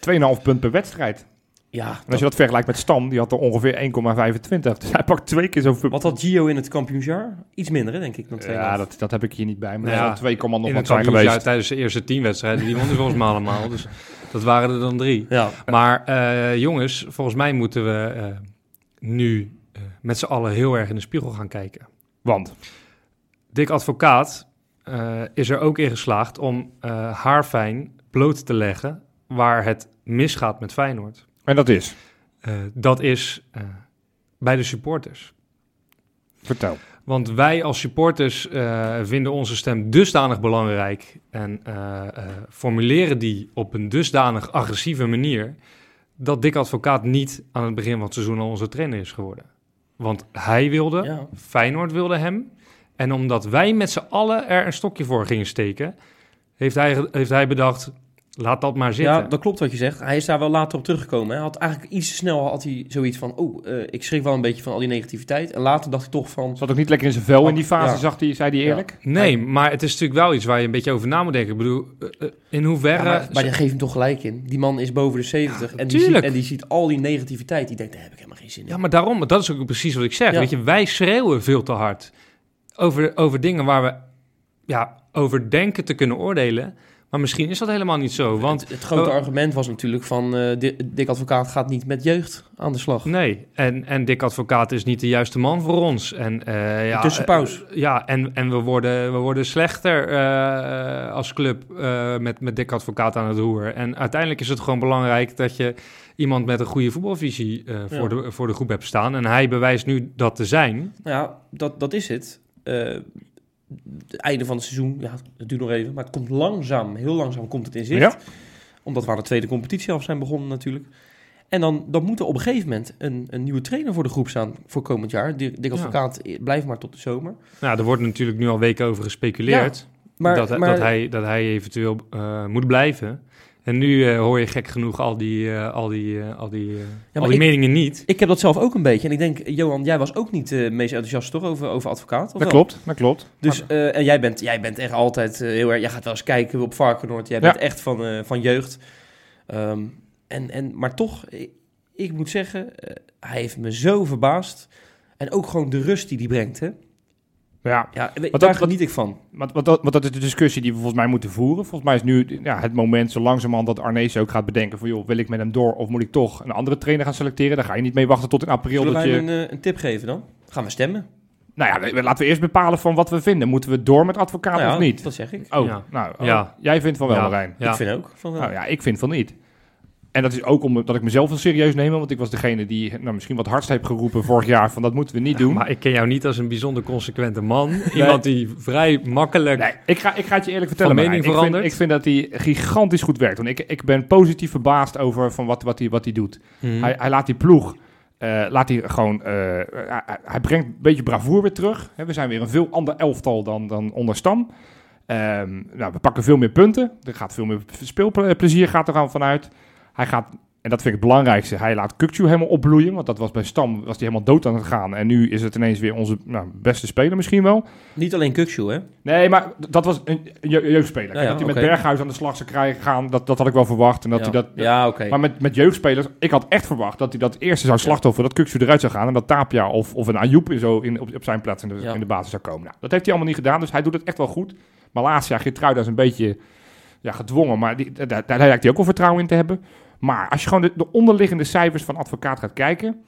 2,5 punt per wedstrijd. Ja, En als dat- je dat vergelijkt met Stam, die had er ongeveer 1,25. Dus hij pakt twee keer zoveel. wat had Gio in het kampioensjaar? Iets minder, hè, denk ik, dan 2,5. Ja, dat, dat heb ik hier niet bij. Maar Ja, dat zal 2, nog in wat het zijn geweest. tijdens de eerste tien wedstrijden, die won hij volgens mij allemaal. Dus dat waren er dan drie. Ja, Maar eh, jongens, volgens mij moeten we eh, nu eh, met z'n allen heel erg in de spiegel gaan kijken. Want, Dick Advocaat eh, is er ook in geslaagd om eh haarfijn bloot te leggen waar het misgaat met Feyenoord. en dat is, Eh, dat is eh, bij de supporters. vertel. Want wij als supporters eh, vinden onze stem dusdanig belangrijk en eh, eh, formuleren die op een dusdanig agressieve manier dat Dick Advocaat niet aan het begin van het seizoen al onze trainer is geworden. Want hij wilde, ja. Feyenoord wilde hem. En omdat wij met z'n allen er een stokje voor gingen steken, heeft hij, heeft hij bedacht, laat dat maar zitten. ja, dat klopt wat je zegt. Hij is daar wel later op teruggekomen. Hij had eigenlijk iets te snel had hij zoiets van... Oh, eh, ik schrik wel een beetje van al die negativiteit. En later dacht ik toch van... Zat ook niet lekker in zijn vel in die fase, Ja. zag die, zei hij eerlijk? Nee, maar het is natuurlijk wel iets waar je een beetje over na moet denken. Ik bedoel, eh, eh, in hoeverre... Ja, maar, je hem toch gelijk in. Die man is boven de 70 en, die ziet, en die ziet al die negativiteit. Die denkt, daar heb ik helemaal geen zin in. Ja, maar daarom, dat is ook precies wat ik zeg. Ja. Weet je, wij schreeuwen veel te hard over, over dingen waar we ja, over denken te kunnen oordelen. Maar misschien is dat helemaal niet zo. Want het, het grote Oh. argument was natuurlijk van... Di- Dick Advocaat gaat niet met jeugd aan de slag. nee, en, en Dick Advocaat is niet de juiste man voor ons. En, eh, ja, tussenpauze. eh, ja, en, en we, worden, we worden slechter als club met, met Dick Advocaat aan het roer. En uiteindelijk is het gewoon belangrijk dat je iemand met een goede voetbalvisie voor, Ja. de, voor de groep hebt staan. En hij bewijst nu dat te zijn. Nou ja, dat, dat is het. Eh, het einde van het seizoen, ja, het duurt nog even. Maar het komt langzaam, heel langzaam komt het in zicht. Ja. Omdat we aan de tweede competitie af zijn begonnen natuurlijk. En dan, dan moet er op een gegeven moment een, een nieuwe trainer voor de groep staan voor komend jaar. Dick Ja. Advocaat eh, blijft maar tot de zomer. Nou, er wordt natuurlijk nu al weken over gespeculeerd. Maar, dat, maar dat, hij, dat hij eventueel eh, moet blijven. En nu eh, hoor je gek genoeg al die, eh, al die, eh, al die, al die ik- meningen niet. ik heb dat zelf ook een beetje. En ik denk, Johan, jij was ook niet de meest enthousiast toch over, over advocaat? Of Dat wel? klopt, dat klopt. Dus, eh, en jij bent, jij bent echt altijd heel erg... Jij gaat wel eens kijken op Varkenoord. Jij Ja. bent echt van, eh, van jeugd. Ehm, en, en, maar toch, ik, ik moet zeggen, eh, hij heeft me zo verbaasd. En ook gewoon de rust die hij brengt, hè? Ja, Ja, we- dat- daar wat- geniet ik van. Want, want, dat, want dat is de discussie die we volgens mij moeten voeren. Volgens mij is nu ja, het moment zo langzamerhand dat Arnees ook gaat bedenken van... joh, wil ik met hem door of moet ik toch een andere trainer gaan selecteren? Daar ga je niet mee wachten tot in april. Zullen Dat wij je... een, eh, een tip geven dan? Gaan we stemmen? Nou ja, laten we eerst bepalen van wat we vinden. Moeten we door met advocaat Nou ja, of niet? Dat zeg ik. Oh, Ja. nou, oh, Ja. jij vindt van wel, Ja. Marijn. Ja. Ik vind ook. Van wel. Nou ja, ik vind van niet. En dat is ook omdat ik mezelf wel serieus neem. Want ik was degene die nou, misschien wat hardst heeft geroepen vorig jaar van dat moeten we niet doen. Maar ik ken jou niet als een bijzonder consequente man. Iemand die vrij makkelijk... Nee, ik ga, ik ga het je eerlijk vertellen. Mening ik, vind, ik vind dat hij gigantisch goed werkt. Want ik, ik ben positief verbaasd over van wat, wat, hij, wat hij doet. Mhm. Hij, hij laat die ploeg, eh, laat hij gewoon, eh, hij, hij brengt een beetje bravoure weer terug. We zijn weer een veel ander elftal dan, dan onder Stam. Ehm, nou, we pakken veel meer punten. Er gaat veel meer speelplezier gaat er gewoon vanuit. Hij gaat, en dat vind ik het belangrijkste, hij laat Kukcu helemaal opbloeien. Want dat was bij Stam, was hij helemaal dood aan het gaan. En nu is het ineens weer onze nou, beste speler misschien wel. Niet alleen Kukshoe, hè? Nee, maar dat was een je- jeugdspeler. Ja, ja, dat hij met Berghuis aan de slag zou krijgen gaan, dat, dat had ik wel verwacht. En dat ja, hij dat, ja oké. maar met, met jeugdspelers, ik had echt verwacht dat hij dat eerste zou slachtoffer, dat Kuksu eruit zou gaan en dat Tapia of, of een Ayoub zo in, op, op zijn plaats in de, Ja. in de basis zou komen. Nou, dat heeft hij allemaal niet gedaan, dus hij doet het echt wel goed. Malasia, Geertruida is een beetje ja, gedwongen, maar die, daar, daar lijkt hij ook wel vertrouwen in te hebben. Maar als je gewoon de, de onderliggende cijfers van advocaat gaat kijken,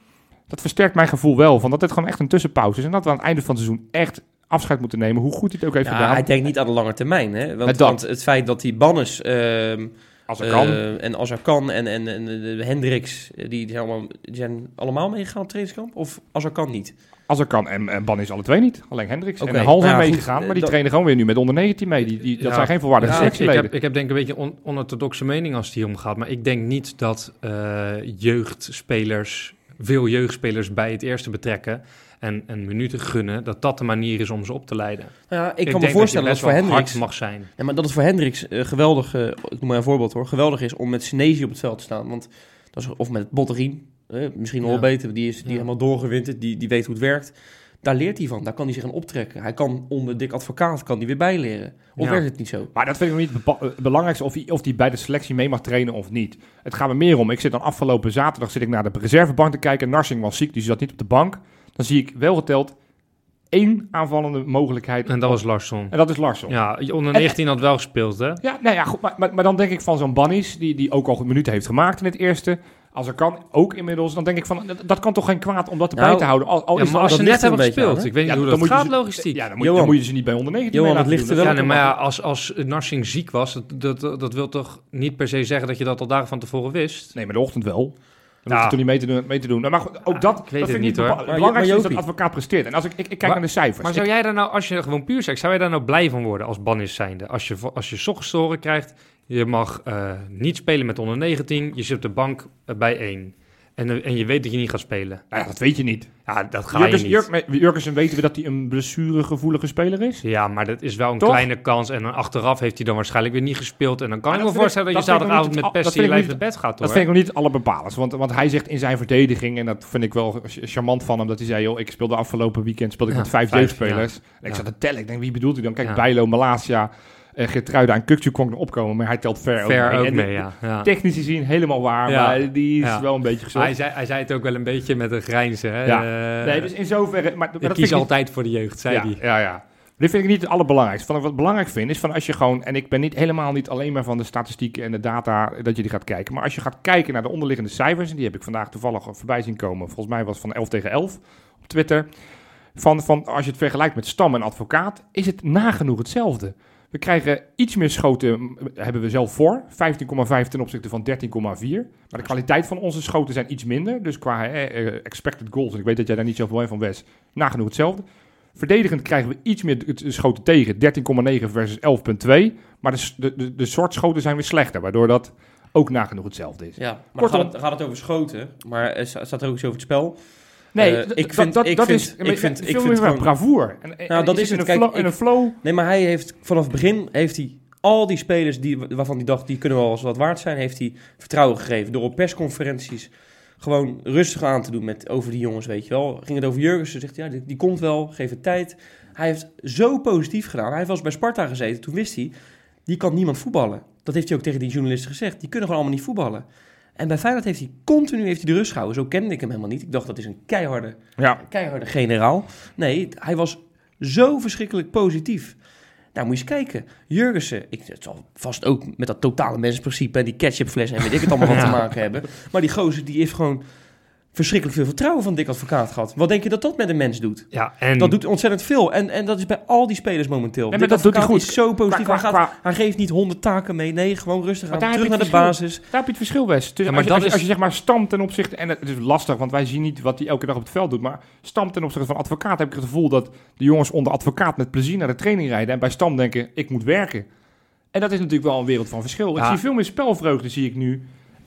dat versterkt mijn gevoel wel van dat dit gewoon echt een tussenpauze is en dat we aan het einde van het seizoen echt afscheid moeten nemen, hoe goed hij het ook heeft Ja, gedaan. hij denkt niet aan de lange termijn. Hè? Want, want het feit dat die Bannes ehm, Als er kan. Eh, en als er kan. En, en, en de Hendricks, eh, die, die, zijn allemaal, die zijn allemaal meegegaan op trainingskamp? Of als er kan niet? Als er kan. En, en Ban is alle twee niet. Alleen Hendricks Oké, en Hal zijn nou ja, goed, meegegaan. eh, Maar die dat- trainen gewoon weer nu met onder 19 mee. Die, die, dat Ja. zijn geen volwaardige Ja, ik, ik, heb, ik heb denk ik een beetje een on, onorthodoxe mening als het hier om gaat. Maar ik denk niet dat eh, jeugdspelers, veel jeugdspelers bij het eerste betrekken en, en minuten gunnen, dat dat de manier is om ze op te leiden. Nou ja, ik, kan me voorstellen dat, je voor Hendricks... hard mag zijn. Ja, maar dat het voor Hendricks eh, geweldig, ik noem maar een voorbeeld hoor, geweldig is om met Senesi op het veld te staan. Want dat is, of met Botterien, eh, misschien Ja. wel beter, die is die Ja. helemaal doorgewinterd, die, die weet hoe het werkt. Daar leert hij van, daar kan hij zich aan optrekken. Hij kan onder dik advocaat, kan hij weer bijleren. Of Ja. werkt het niet zo? Maar dat vind ik nog niet het belangrijkste of hij, of hij bij de selectie mee mag trainen of niet. Het gaat me meer om. Ik zit dan afgelopen zaterdag zit ik naar de reservebank te kijken. Narsing was ziek, dus hij zat niet op de bank. Dan zie ik wel geteld één aanvallende mogelijkheid. En dat was Larsson. En dat is Larsson. Ja, onder 19 had wel gespeeld, hè? Ja, nou ja, goed, maar, maar, maar dan denk ik van zo'n Bannis, die, die ook al goed minuten heeft gemaakt in het eerste. Als er kan, ook inmiddels. Dan denk ik van, dat, dat kan toch geen kwaad om dat erbij Nou, te houden. Al, al Ja, is maar dat- als ze net hebben gespeeld. aan, ik weet niet Ja, hoe dat moet gaat, ze- logistiek. Ja, dan moet, Johan. dan moet je ze niet bij onder 19 Johan, mee het laten ligt doen. er Dat wel Ja, nee, maar ja, als, als Narsing ziek was, dat, dat, dat wil toch niet per se zeggen dat je dat al dagen van tevoren wist? Nee, maar de ochtend wel. Dan Ja. hoef je toch niet mee te doen. Mee te doen. Maar goed, ook Ja, dat, ik dat weet vind het ik niet, hoor. Maar- Het belangrijkste maar is dat advocaat presteert. En als ik, ik, ik kijk Maar- naar de cijfers. Maar zou jij daar nou, als je gewoon puur zegt, zou jij daar nou blij van worden als Bannis zijnde? Als je, als je ochtends horen krijgt, je mag eh, niet spelen met onder 19, je zit op de bank eh, bij 1. En, eh, en je weet dat je niet gaat spelen. Nou ja, dat weet je niet. Ja, dat ga Jurkens, je niet. Jurk, Jurkensen weten we dat hij een blessuregevoelige speler is. Ja, maar dat is wel een Toch? kleine kans. En dan achteraf heeft hij dan waarschijnlijk weer niet gespeeld. En dan kan Maar ik me voorstellen dat, dat je zaterdagavond met pest in je naar bed gaat, hoor. Dat vind ik nog niet het allerbepalendst. Want, want hij zegt in zijn verdediging, en dat vind ik wel ch- charmant van hem, dat hij zei, joh, ik speelde afgelopen weekend speelde ik Ja, met vijf vijf, jeugdspelers. En ik zat te tellen, ik denk, wie bedoelt hij dan? Kijk. Bijlo, Malasia, eh Gertruida en Kukcu kon opkomen, maar hij telt ver, Ver ook mee. ook En mee, ja. ja. Technisch gezien helemaal waar, Ja. maar die is Ja. wel een beetje Maar hij, gezond. zei, hij zei het ook wel een beetje met een grijnzen. Hè? Ja. Eh, nee, dus in zoverre... Maar, maar ik dat vind kies niet- altijd voor de jeugd, zei hij. Ja, ja. Dit vind ik niet het allerbelangrijkste. Van, wat ik belangrijk vind is van als je gewoon, en ik ben niet helemaal niet alleen maar van de statistieken en de data dat je die gaat kijken, maar als je gaat kijken naar de onderliggende cijfers, en die heb ik vandaag toevallig voorbij zien komen, volgens mij was het van 11 tegen 11 op Twitter, van, van als je het vergelijkt met stam en advocaat, is het nagenoeg hetzelfde. We krijgen iets meer schoten, hebben we zelf voor, 15,5 ten opzichte van 13,4. Maar de kwaliteit van onze schoten zijn iets minder, dus qua eh, eh, expected goals, en ik weet dat jij daar niet zoveel weet van Wes, nagenoeg hetzelfde. Verdedigend krijgen we iets meer schoten tegen, 13,9 versus 11,2. Maar de, de, de, soort schoten zijn weer slechter, waardoor dat ook nagenoeg hetzelfde is. Ja, maar Kortom- gaat, het, gaat het over schoten, maar er sta- staat er ook iets over het spel. Nee, Eh, ik vind- dat, ik dat vind- is ik vind- ik vind gewoon bravoer. En, Nou, en dat is het. Kijk, flow, in een flow. Nee, maar hij heeft vanaf het begin heeft hij al die spelers die, waarvan hij dacht die kunnen wel eens wat waard zijn, heeft hij vertrouwen gegeven door op persconferenties gewoon rustig aan te doen met over die jongens, weet je wel. Ging het over Jurgensen, zegt hij, ja, die, die komt wel, geef het tijd. Hij heeft zo positief gedaan. Hij was bij Sparta gezeten, toen wist hij, die kan niemand voetballen. Dat heeft hij ook tegen die journalisten gezegd. Die kunnen gewoon allemaal niet voetballen. En bij Feyenoord heeft hij continu heeft hij de rust gehouden. Zo kende ik hem helemaal niet. Ik dacht dat is een keiharde Ja. keiharde generaal. Nee, hij was zo verschrikkelijk positief. Nou, moet je eens kijken. Jurgensen, ik, het zal vast ook met dat totale mensprincipe en die ketchupfles en weet ik het allemaal wat te maken hebben. Maar die gozer die heeft gewoon verschrikkelijk veel vertrouwen van Dick Advocaat gehad. Wat denk je dat dat met een mens doet? Ja, en Dat doet ontzettend veel. En, en dat is bij al die spelers momenteel. maar Dick dat doet hij goed. is zo positief. Qua- hij, qua- gaat, hij geeft niet honderd taken mee. Nee, gewoon rustig Maar aan. Terug naar de basis. Daar heb je het verschil, Wes. Dus Ja, als, maar je, dat als, je, is- als je zeg maar stamt ten opzichte... En het is lastig, want wij zien niet wat hij elke dag op het veld doet. Maar stam ten opzichte van advocaat heb ik het gevoel dat de jongens onder advocaat met plezier naar de training rijden. En bij stam denken, ik moet werken. En dat is natuurlijk wel een wereld van verschil. Ik zie veel meer spelvreugde, zie ik nu.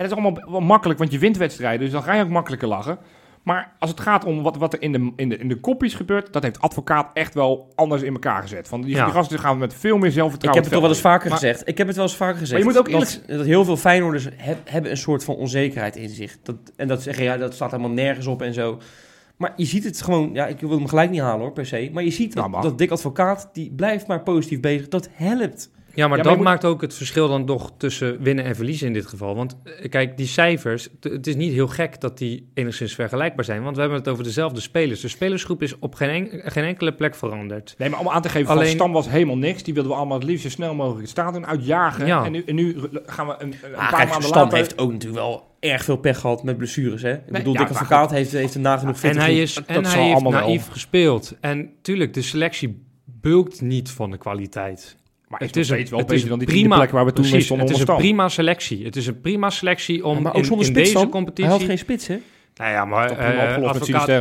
Dat is allemaal wel makkelijk, want je wint wedstrijden. Dus dan ga je ook makkelijker lachen. Maar als het gaat om wat, wat er in de, in, de, in de kopjes gebeurt... dat heeft advocaat echt wel anders in elkaar gezet. Van die, Ja. die gasten gaan met veel meer Ik zelfvertrouwen. heb het toch wel eens vaker Maar- gezegd. Ik heb het wel eens vaker gezegd. Maar je moet ook dat, dat heel veel Feyenoorders heb- hebben een soort van onzekerheid in zich. Dat, en dat zeggen, ja, dat staat helemaal nergens op en zo. Maar je ziet het gewoon, ja, ik wil hem gelijk niet halen hoor, per se. Maar je ziet Nou, dat, mag. dat Dick Advocaat, die blijft maar positief bezig. Dat helpt. Ja, maar Ja, maar dat moet- maakt ook het verschil dan toch tussen winnen en verliezen in dit geval. Want eh, kijk, die cijfers, het is niet heel gek dat die enigszins vergelijkbaar zijn. Want we hebben het over dezelfde spelers. De spelersgroep is op geen, en- geen enkele plek veranderd. Nee, maar om aan te geven, van Alleen- Stam was helemaal niks. Die wilden we allemaal het liefst zo snel mogelijk het stadion uitjagen. Ja. En, nu, en nu gaan we een, een Ah, paar kijk, maanden Stam later... heeft ook natuurlijk wel erg veel pech gehad met blessures. Hè? Ik bedoel, ja, Advocaat heeft, heeft een nagenoeg fit. En hij, is, dat- en dat hij heeft wel. naïef gespeeld. En tuurlijk, de selectie bulkt niet van de kwaliteit. Maar het is is nog een- steeds wel het beter is dan die prima- plek waar we toen Precies, stonden het is een prima selectie. Het is een prima selectie om Ja, maar ook in, zonder in spits deze dan? competitie... Hij had geen spits, hè? Nou ja, maar eh,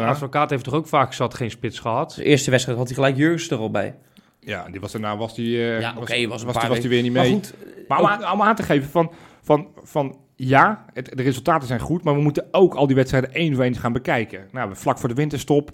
advocaat, heeft toch ook vaak zat geen spits gehad? De eerste wedstrijd had hij gelijk Jurgens er al bij. Ja, die was daarna was die, eh, Ja, was, oké, was een was, was die weer niet Maar mee. goed, Maar om aan, om aan te geven van, van, van ja, het, de resultaten zijn goed, maar we moeten ook al die wedstrijden één voor één gaan bekijken. Nou, we vlak voor de winterstop,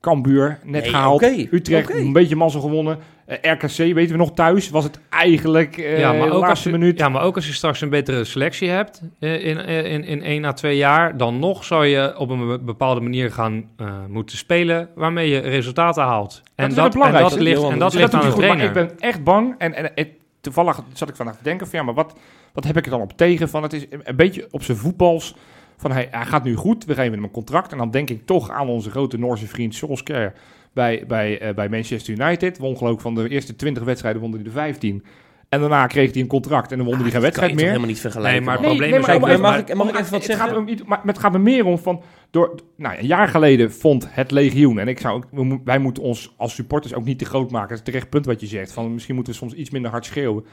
Cambuur, net Nee, gehaald, Utrecht, een beetje mazzel gewonnen. Eh, RKC, weten we nog thuis, was het eigenlijk eh ja, maar de ook als je, minuut. ja, maar ook als je straks een betere selectie hebt eh, in, eh, in, in één à twee jaar, dan nog zou je op een be- bepaalde manier gaan eh, moeten spelen waarmee je resultaten haalt. En is dat, het en dat ligt, en dat dat aan de goed, trainer. Maar ik ben echt bang. En, en, en toevallig zat ik vandaag te denken van ja, maar wat, wat heb ik er dan op tegen? Van het is een beetje op zijn voetbals. Van hij, hij gaat nu goed, we geven hem een contract. En dan denk ik toch aan onze grote Noorse vriend Solskjaer bij, bij, eh, bij Manchester United. Won geloof ik van de eerste 20 wedstrijden won hij de 15. En daarna kreeg hij een contract en dan won hij geen Ah, kan wedstrijd meer. helemaal niet vergelijken. Nee, maar het probleem is maar om mag ik- mag ik om- even wat het zeggen? Gaat er maar het gaat er meer om van... Door, nou, een jaar geleden vond het legioen... en ik zou, ook- wij moeten ons als supporters ook niet te groot maken. Dat is terecht punt wat je zegt. Van, misschien moeten we soms iets minder hard schreeuwen.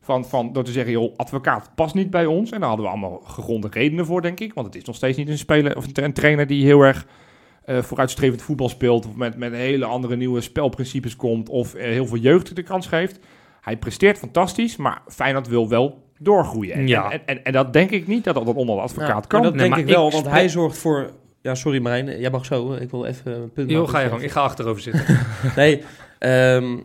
Van, van, door te zeggen, joh, advocaat past niet bij ons. En daar hadden we allemaal gegronde redenen voor, denk ik. Want het is nog steeds niet een speler of een trainer die heel erg eh, vooruitstrevend voetbal speelt. Of met, met hele andere nieuwe spelprincipes komt. Of heel veel jeugd de kans geeft. Hij presteert fantastisch, maar Feyenoord wil wel doorgroeien. En, Ja. en, en, en dat denk ik niet dat dat onder de advocaat Ja, kan. dat Nee, denk maar ik wel, ik want hij zorgt voor... Ja, sorry Marijn, jij mag zo. Ik wil even een punt maken. ga je gang. Ik ga achterover zitten. Nee, ehm,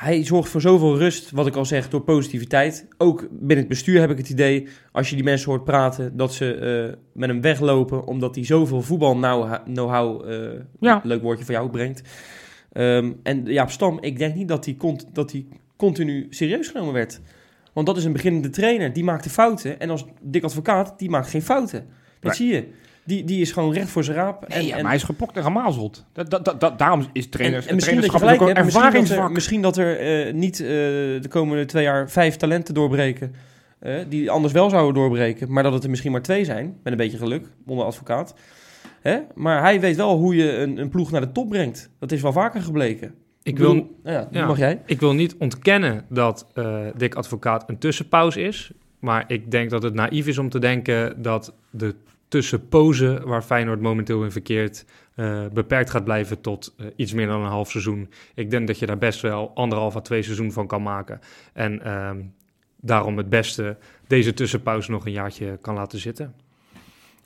hij zorgt voor zoveel rust, wat ik al zeg, door positiviteit. Ook binnen het bestuur heb ik het idee, als je die mensen hoort praten, dat ze eh, met hem weglopen, omdat hij zoveel voetbal-know-how, eh, Ja. leuk woordje voor jou, brengt. Ehm, en ja, Stam, ik denk niet dat hij, cont dat hij continu serieus genomen werd. Want dat is een beginnende trainer, die maakte fouten. En als dik advocaat, die maakt geen fouten. Dat Nee. zie je. Die, die is gewoon recht voor zijn raap. Nee, en, ja, en, maar hij is gepokt en gemazeld. Dat, dat, dat, dat- daarom is trainers, en, en misschien dat je trainerschap gelijk ook een Misschien dat er, ervaringsvak. misschien dat er eh, niet eh, de komende twee jaar vijf talenten doorbreken. eh, die anders wel zouden doorbreken. Maar dat het er misschien maar twee zijn. Met een beetje geluk, onder advocaat. Hè? Maar hij weet wel hoe je een, een ploeg naar de top brengt. Dat is wel vaker gebleken. Ik wil, ja, mag jij. ik wil niet ontkennen dat eh Dick Advocaat een tussenpauze is. Maar ik denk dat het naïef is om te denken dat de tussenpose waar Feyenoord momenteel in verkeert... eh, beperkt gaat blijven tot eh, iets meer dan een half seizoen. Ik denk dat je daar best wel anderhalf à twee seizoen van kan maken. En ehm, daarom het beste deze tussenpauze nog een jaartje kan laten zitten.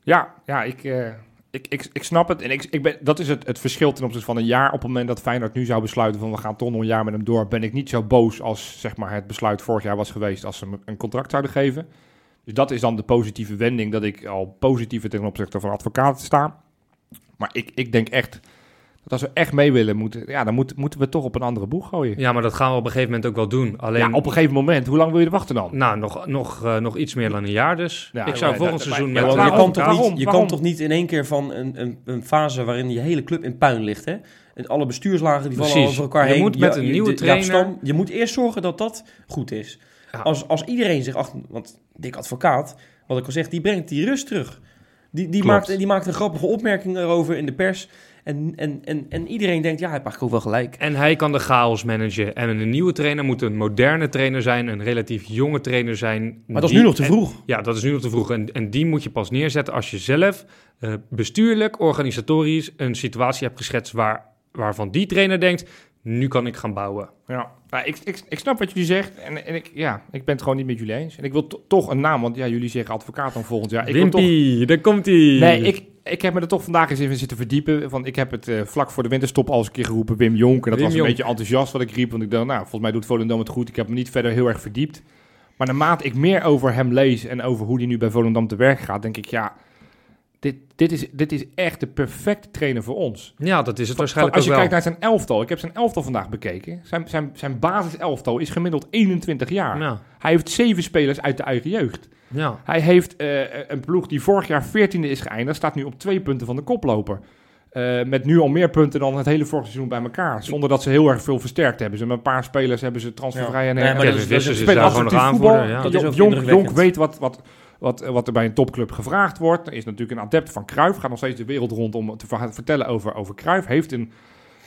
Ja, ja ik, eh, ik, ik, ik snap het. En ik, ik ben, dat is het, het verschil ten opzichte van een jaar. Op het moment dat Feyenoord nu zou besluiten van we gaan toch nog een jaar met hem door, ben ik niet zo boos als zeg maar, het besluit vorig jaar was geweest als ze hem een contract zouden geven. Dus dat is dan de positieve wending dat ik al positiever ten opzichte van advocaten sta. Maar ik, ik denk echt dat als we echt mee willen, moeten, ja, dan moet, moeten we toch op een andere boeg gooien. Ja, maar dat gaan we op een gegeven moment ook wel doen. Alleen, Ja, op een gegeven moment. Hoe lang wil je er wachten dan? nou, nog, nog, eh, nog iets meer dan een jaar dus. Ja, ik zou volgend seizoen met... Ja, want je waarom? kan toch Waarom? niet, je Waarom? kan toch niet in één keer van een, een, een fase waarin je hele club in puin ligt. Hè? En alle bestuurslagen die vallen over elkaar Je heen. moet met een je- nieuwe de- trainer- Stam, je moet eerst zorgen dat dat goed is. Ja. Als, als iedereen zich achter... Want Dick Advocaat, wat ik al zeg, die brengt die rust terug. Die, die, Klopt. maakt, die maakt een grappige opmerking erover in de pers. En, en, en, en iedereen denkt, ja, hij heeft eigenlijk ook wel gelijk. En hij kan de chaos managen. En een nieuwe trainer moet een moderne trainer zijn, een relatief jonge trainer zijn. Maar dat is nu nog te en- vroeg. ja, dat is nu nog te vroeg. En, en die moet je pas neerzetten als je zelf eh, bestuurlijk, organisatorisch een situatie hebt geschetst waar, waarvan die trainer denkt, nu kan ik gaan bouwen. Ja, nou, ik, ik, ik snap wat jullie zegt en, en ik, ja, ik ben het gewoon niet met jullie eens. En ik wil to- toch een naam, want ja, jullie zeggen advocaat dan volgend jaar. Ik wil toch, Wimpy, daar komt hij. nee, ik, ik heb me er toch vandaag eens even zitten verdiepen. Van, ik heb het eh, vlak voor de winterstop al eens een keer geroepen, Wim Jonk. En dat Wim was een Jonk. beetje enthousiast wat ik riep, want ik dacht, nou, volgens mij doet Volendam het goed. Ik heb me niet verder heel erg verdiept. Maar naarmate ik meer over hem lees en over hoe hij nu bij Volendam te werk gaat, denk ik, ja, dit, dit, is, dit is echt de perfecte trainer voor ons. Ja, dat is het waarschijnlijk als je wel. kijkt naar zijn elftal, ik heb zijn elftal vandaag bekeken. Zijn, zijn, zijn basiselftal is gemiddeld 21 jaar. Ja, Hij heeft zeven spelers uit de eigen jeugd. ja. Hij heeft eh, een ploeg die vorig jaar 14e is geëindigd, staat nu op twee punten van de koploper. Eh, met nu al meer punten dan het hele vorige seizoen bij elkaar. Zonder dat ze heel erg veel versterkt hebben. Ze met een paar spelers hebben ze transfervrij en Ja. Nee, maar spelen daar gewoon nog attractief voetbal. Ja. Dat is ook Jonk, indrukwekkend. Jonk weet wat, wat, wat, wat er bij een topclub gevraagd wordt. Er is natuurlijk een adept van Cruijff. Gaat nog steeds de wereld rond om te ver- vertellen over, over Cruijff. Heeft een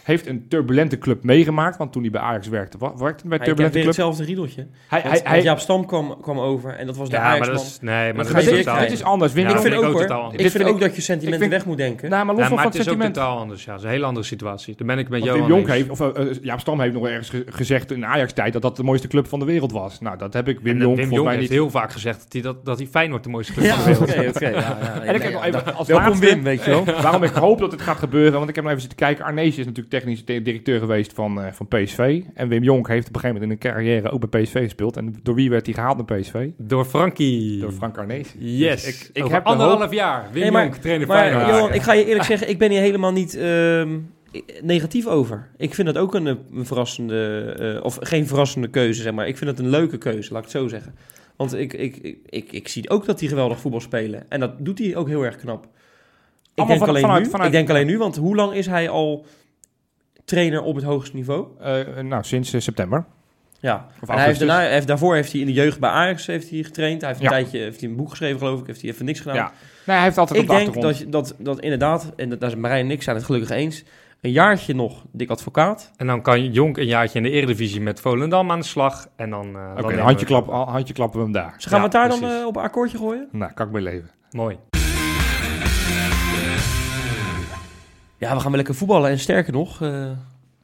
heeft een turbulente club meegemaakt. Want toen hij bij Ajax werkte, werkte hij bij Hij heeft turbulente club. hetzelfde riedeltje. Hij, hij, hij, Jaap Stam kwam, kwam over en dat was de Ja, maar Ajax-man. dat is, nee, maar Dat dat maar is totaal, dit is anders. Ja, ik vind ook ook hoor. totaal Ik anders. vind Dit ook vind dat je sentimenten vind- weg moet denken. Nou, maar los Ja, van maar van het is ook totaal anders. Ja, het is een hele andere situatie. Daar ben ik met Want jou Jonk eens. heeft, of eh, eh, Jaap Stam heeft nog ergens ge- gezegd in Ajax-tijd dat dat de mooiste club van de wereld was. Nou, dat heb ik Wim Jonk Wim volgens mij heeft niet. heel vaak gezegd dat hij, dat, dat hij Feyenoord de mooiste club Ja, van de oké, wereld oké. ja, ja. En ik heb nog even als Welkom laatste, Wim, weet je wel. waarom ik hoop dat het gaat gebeuren, want ik heb nog even zitten kijken. Arnees is natuurlijk technisch di- directeur geweest van, eh, van PSV. En Wim Jonk heeft op een gegeven moment in een carrière ook bij PSV gespeeld. En door wie werd hij gehaald naar PSV? Door Frankie. Door Frank Arnees. Yes. Dus ik, ik heb de anderhalf hoop- jaar. Wim Nee, maar- Jonk, trainer Maar Feyenoord. Johan, ik ga je eerlijk zeggen, ik ben hier helemaal niet ehm, negatief over. Ik vind het ook een, een verrassende, eh, of geen verrassende keuze, zeg maar. Ik vind het een leuke keuze, laat ik het zo zeggen. Want ik, ik, ik, ik, ik zie ook dat hij geweldig voetbal spelen. En dat doet hij ook heel erg knap. Ik denk, van- alleen vanuit- nu, vanuit- ik denk alleen nu, want hoe lang is hij al trainer op het hoogste niveau? Eh, nou, sinds eh, september. Ja, hij heeft daarna, daarvoor heeft hij in de jeugd bij Ajax heeft hij getraind. Hij heeft een Ja. tijdje heeft hij een boek geschreven, geloof ik. Heeft hij even niks gedaan. Ja. Nee, hij heeft altijd Ik op de denk dat, dat, dat inderdaad, en dat- daar zijn Marijn en ik zijn het gelukkig eens, een jaartje nog dik advocaat. En dan kan Jonk een jaartje in de Eredivisie met Volendam aan de slag. En dan... eh, dan Oké, we handje, klap, handje klappen we hem daar. Dus gaan Ja, we het daar dan eh, op een akkoordje gooien? Nou, kan ik mee leven. Mooi. Ja, we gaan wel lekker voetballen. En sterker nog, eh,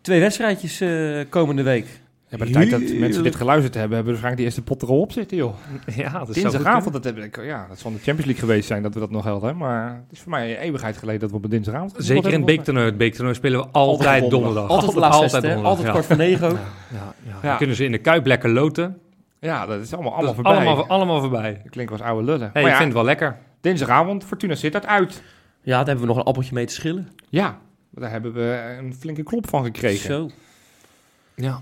twee wedstrijdjes eh, komende week. Ja, bij de tijd dat mensen dit geluisterd hebben, hebben we waarschijnlijk die eerste pot er al op zitten, joh. Ja, dat is Dinsdagavond, dat, heb ik, ja, dat zal de Champions League geweest zijn dat we dat nog hadden. Maar het is voor mij een eeuwigheid geleden dat we op een dinsdagavond... Zeker in het beektoernooi. Het beektoernooi spelen we altijd, donderdag. Altijd de laatste altijd altijd, donderdag, altijd ja. kwart voor negen ook. Ja, ja, ja. Ja. Dan kunnen ze in de Kuip lekker loten. Ja, dat is allemaal, Dat allemaal is voorbij. allemaal, allemaal voorbij. Dat klinkt als oude lullen. Hey, maar ik ja, vind het wel lekker. dinsdagavond, Fortuna zit dat uit. Ja, daar hebben we nog een appeltje mee te schillen. Ja, daar hebben we een flinke klop van gekregen. Zo. Ja.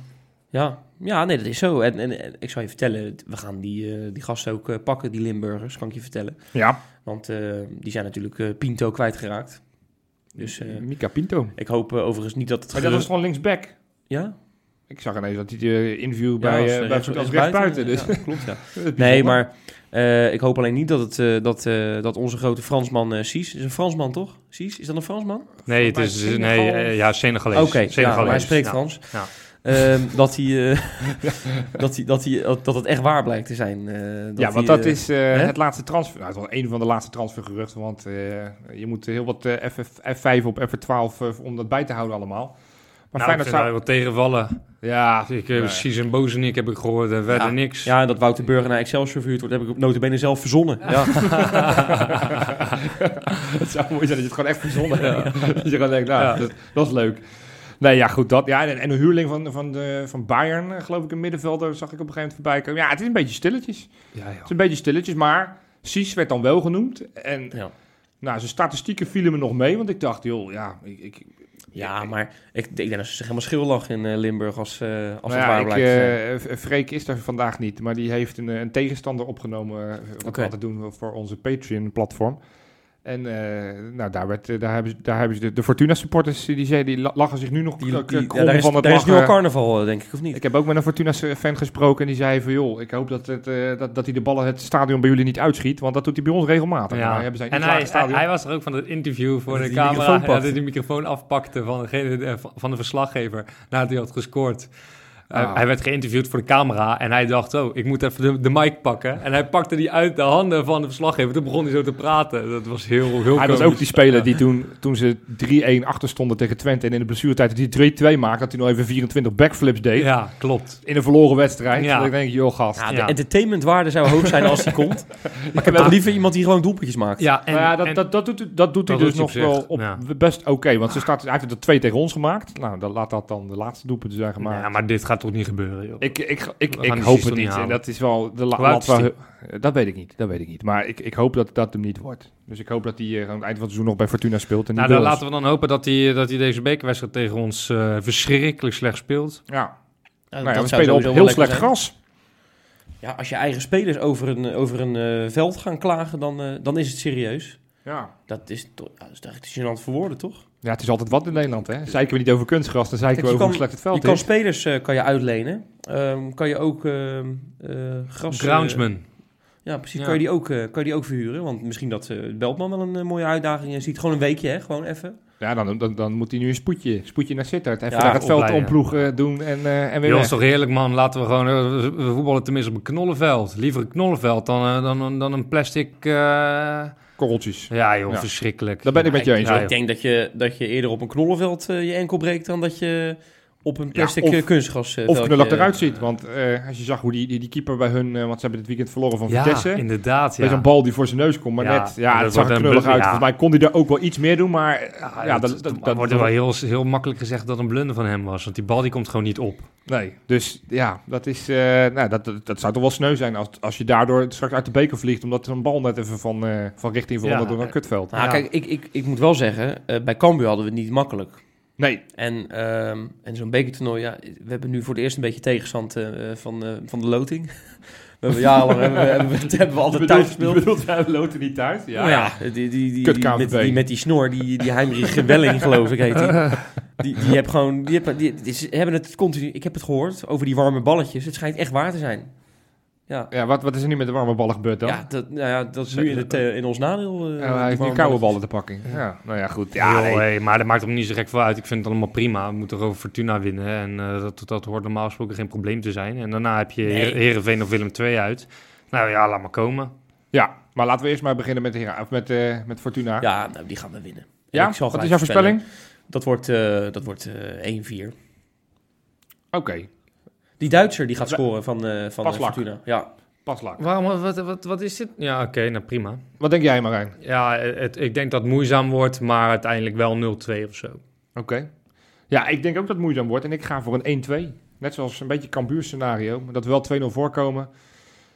Ja. ja, nee, dat is zo. En, en, en ik zal je vertellen, we gaan die, eh, die gasten ook eh, pakken, die Limburgers, kan ik je vertellen. Ja, Want eh, die zijn natuurlijk Pinto kwijtgeraakt. Dus Mika Pinto. ik hoop overigens niet dat het... Maar dat was gerust- gewoon linksback. Ja? Ik zag ineens dat hij de interview bij, als, eh, eh, bij als rechtsbuiten. Dus. Ja, klopt, ja. Nee, maar eh, ik hoop alleen niet dat, het, eh, dat, eh, dat onze grote Fransman eh Cies... is een Fransman, toch? Cies, is dat een Fransman? Nee, het is... Senegal. Nee, eh, ja, Senegalees. Oké, ja, maar hij spreekt Ja. Frans. Ja. Ehm, dat, hij, eh, dat, hij, dat, hij, dat het echt waar blijkt te zijn. eh, dat ja, want hij, dat eh, is eh, het laatste transfer. Nou, het was een van de laatste transfergeruchten. Want eh, je moet heel wat eh, F, F5 op F12 eh, om dat bij te houden allemaal. Maar Nou, ik Feyenoord zou... wel tegenvallen. Ja, Ik heb Nee. precies een Bozenik heb ik gehoord en verder Ja. niks. Ja, en dat Wouter Burger naar Excelsior verhuurd wordt, heb ik op notabene zelf verzonnen. Ja. het zou mooi zijn dat je het gewoon echt verzonnen hebt. dat je gewoon denkt, nou, dat, dat is leuk. Nee, ja, goed. Dat, ja, en, en de huurling van, van, de, van Bayern, eh, geloof ik, een middenvelder, zag ik op een gegeven moment voorbij komen. Ja, het is een beetje stilletjes. Ja, Het is een beetje stilletjes, maar Cies werd dan wel genoemd. En Ja. nou, zijn statistieken vielen me nog mee, want ik dacht, joh, ja, ik, ik, Ja, maar ik, ik denk dat ze zich helemaal schil lag in eh, Limburg als, eh, als nou het ja, waar blijkt. V- Freek is er vandaag niet, maar die heeft een, een tegenstander opgenomen. Wat Oké. we altijd doen voor onze Patreon-platform. En eh, nou, daar, werd, eh, daar hebben ze, daar hebben ze de, de Fortuna-supporters, die, zeiden, die la- lachen zich nu nog Die, k- die- ja, daar is, van het daar is nu al carnaval, eh, denk ik, of niet? Ik heb ook met een Fortuna-fan gesproken en die zei van... joh, ik hoop dat, het, eh, dat, dat hij de ballen het stadion bij jullie niet uitschiet... want dat doet hij bij ons regelmatig. Ja. Maar hebben zij En hij, hij, hij was er ook van het interview voor Dat de camera. dat hij de microfoon afpakte van, degene, eh, van de verslaggever nadat hij had gescoord. Hij- Ah. hij werd geïnterviewd voor de camera en hij dacht, oh, ik moet even de, de mic pakken. En hij pakte die uit de handen van de verslaggever. Toen begon hij zo te praten. Dat was heel, heel Hij was ook die speler die toen, toen ze 3-1 achter stonden tegen Twente... en in de blessuretijd die 3-2 maakte... dat hij nog even 24 backflips deed... Ja, klopt. in een verloren wedstrijd. Ja. Dat ik denk, joh, gast. Ja, de Ja. entertainmentwaarde zou hoog zijn als hij komt. Maar ik heb toch liever iemand die gewoon doelpuntjes maakt. Ja, en, Nou ja, dat, en- dat, dat doet, dat doet hij Dat dus doet hij nog op wel op ja. best oké. want ze staat, hij heeft er twee tegen ons gemaakt. Nou, dan laat dat dan de laatste doelpunten zijn gemaakt. ja, maar dit gaat toch niet gebeuren, joh. Ik, ik, ik, ik hoop het niet. En halen? dat is wel de la, lat Dat weet ik niet. Dat weet ik niet. Maar ik, ik hoop dat dat hem niet wordt. Dus ik hoop dat hij eh, aan het eind van het seizoen nog bij Fortuna speelt. En Nou, niet dan laten we dan hopen dat hij, dat hij deze bekerwedstrijd tegen ons eh, verschrikkelijk slecht speelt. Ja, Ja, nou ja, dat we spelen op heel slecht zijn. gras. Ja, als je eigen spelers over een, over een eh, veld gaan klagen, dan, eh, dan is het serieus. Ja. Dat is, toch, dat is echt gênant voor woorden, toch? Ja, het is altijd wat in Nederland. Hè? Zeiken we niet over kunstgras, dan zeiken Kijk, we over kan- hoe slecht het veld je kan spelers eh, kan je uitlenen. Ehm, kan je ook ehm, eh, gras... eh, Groundsman. ja, precies. Ja. Kan, je die ook, eh, kan je die ook verhuren? Want misschien dat eh Beltman wel een mooie uitdaging is. Ziet gewoon een weekje, hè? Gewoon even. Ja, dan, dan, dan moet hij nu een spoedje, spoedje naar Sittard. Even Ja, daar het veld omploegen doen en, eh en weer Joh, weg. is toch heerlijk, man. Laten we gewoon... we- voetballen tenminste op een knollenveld. Liever een knollenveld dan, dan, dan een plastic... Korreltjes. Ja, joh, Ja. verschrikkelijk. Daar ben ik met je eens. Ik denk dat je, dat je eerder op een knollenveld eh, je enkel breekt dan dat je op een plastic of- eh, kunstgras eh, Of knullig eruit ziet. Want eh, als je zag hoe die, die, die keeper bij hun... eh, want ze hebben dit weekend verloren van Ja, Vitesse. inderdaad, Bij ja. zo'n bal die voor zijn neus komt. Maar Ja, net, ja, dat zag er een knullig uit. ja. Volgens mij kon hij er ook wel iets meer doen. Maar ja, Ja, dat, dat, dat, wordt er wel heel, heel makkelijk gezegd dat een blunder van hem was. Want die bal die komt gewoon niet op. Nee, dus ja, dat is... eh, nou, dat, dat, dat zou toch wel sneu zijn als, als je daardoor straks uit de beker vliegt... omdat een bal net even van, eh, van richting verandert Ja. door een kutveld. Nou, Ja. kijk, ik, ik, ik moet wel zeggen, eh, bij Cambuur hadden we het niet makkelijk. Nee, En, ehm, en zo'n bekertoernooi, ja, we hebben nu voor het eerst een beetje tegenstand eh, van, eh, van de loting. We hebben jarenlang hebben, we- hebben, we, hebben we altijd thuis gespeeld. Je bedoelt, wij loten niet thuis? Ja, ja die, die, die, die, met, die met die snor, die, die Heinrich Welling geloof ik heet die. Die, die, heb gewoon, die, heb, die, die- hebben het continu, ik heb het gehoord over die warme balletjes. Het schijnt echt waar te zijn. Ja, Ja, wat, wat is er nu met de warme ballen gebeurd dan? ja, dat, nou ja dat is nu in, het, in ons nadeel. eh, Ja, hij die heeft nu koude ballen te pakken. Ja, nou ja, goed. Ja, nee. hey, maar dat maakt hem niet zo gek veel uit. Ik vind het allemaal prima. We moeten over Fortuna winnen. En eh, dat, dat hoort normaal gesproken geen probleem te zijn. En daarna heb je Nee. Heerenveen of Willem II uit. Nou ja, laat maar komen. ja, maar laten we eerst maar beginnen met, de, heren- of met, eh, met Fortuna. Ja, nou, die gaan we winnen. En Ja? ik zal Wat is jouw voorspelling? Dat wordt, eh, dat wordt eh 1-4. Oké, Die Duitser die gaat scoren van, eh van eh, Paslak. Fortuna. Ja. pas lang. Waarom, wat, wat, wat is dit? Ja, oké, nou prima. Wat denk jij, Marijn? Ja, het, ik denk dat het moeizaam wordt, maar uiteindelijk wel 0-2 of zo. Oké. Ja, ik denk ook dat het moeizaam wordt en ik ga voor een 1-2. Net zoals een beetje Cambuur scenario, maar dat we wel 2-0 voorkomen.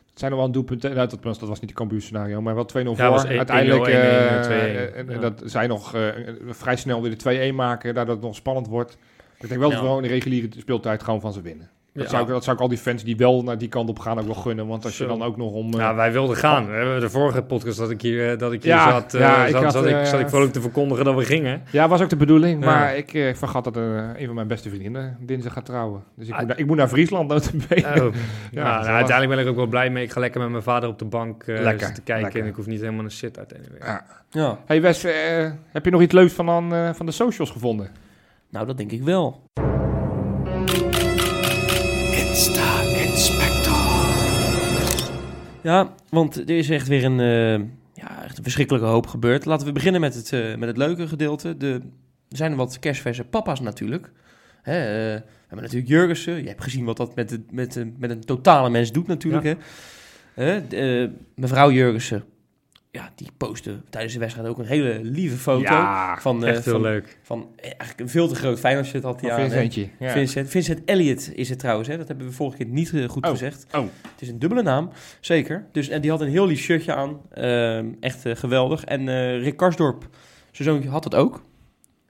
Het zijn nog wel een doelpunt. Nou, dat, was- dat was niet de Cambuur scenario, maar wel 2-0 Ja, voor. was 1-0, Uiteindelijk 1-1, eh, 2-1. eh, en- en Ja. dat zij nog eh, vrij snel weer de 2-1 maken, daardoor het nog spannend wordt. Ik denk wel dat we gewoon in de reguliere speeltijd gewoon van ze winnen. Dat, Ja. zou ik, dat zou ik al die fans die wel naar die kant op gaan ook wel gunnen. Want als je dan ook nog om... eh, Ja, wij wilden gaan. We hebben De vorige podcast dat ik hier, eh, dat ik hier Ja, zat, eh, ja, ik zat, had, zat, ik, zat ik vrolijk te verkondigen dat we gingen. Ja, was ook de bedoeling, Ja. maar ik eh, vergat dat eh, een van mijn beste vriendinnen dinsdag gaat trouwen. Dus ik, Ah. moet, naar, ik moet naar Friesland notabene. Oh. Ja, ja, dat is nou, uiteindelijk ben ik ook wel blij mee. Ik ga lekker met mijn vader op de bank eh, Lekker, zitten kijken. lekker. En ik hoef niet helemaal een shit uit anyway. Ja. ja. Hey Wes, heb je nog iets leuks van, aan, eh, van de socials gevonden? Nou, dat denk ik wel. Ja, want er is echt weer een, eh, ja, echt een verschrikkelijke hoop gebeurd. Laten we beginnen met het, eh, met het leuke gedeelte. De, er zijn wat kerstverse papa's natuurlijk. Hè, eh, we hebben natuurlijk Jurgensen. Je hebt gezien wat dat met, de, met, de, met een totale mens doet natuurlijk. Hè. Hè, mevrouw Jurgensen, ja, die postte tijdens de wedstrijd ook een hele lieve foto. van, eh, Echt heel van, leuk. van eh, eigenlijk een veel te groot Feyenoord shirt had hij aan. Vincentje? Ja. Vincent, Vincent Elliott is het trouwens, hè? dat hebben we vorige keer niet eh, goed Oh, gezegd. oh. Het is een dubbele naam, zeker. Dus, en die had een heel lief shirtje aan, Ehm, echt geweldig. En eh, Rick Karsdorp, zijn zoontje, had het ook.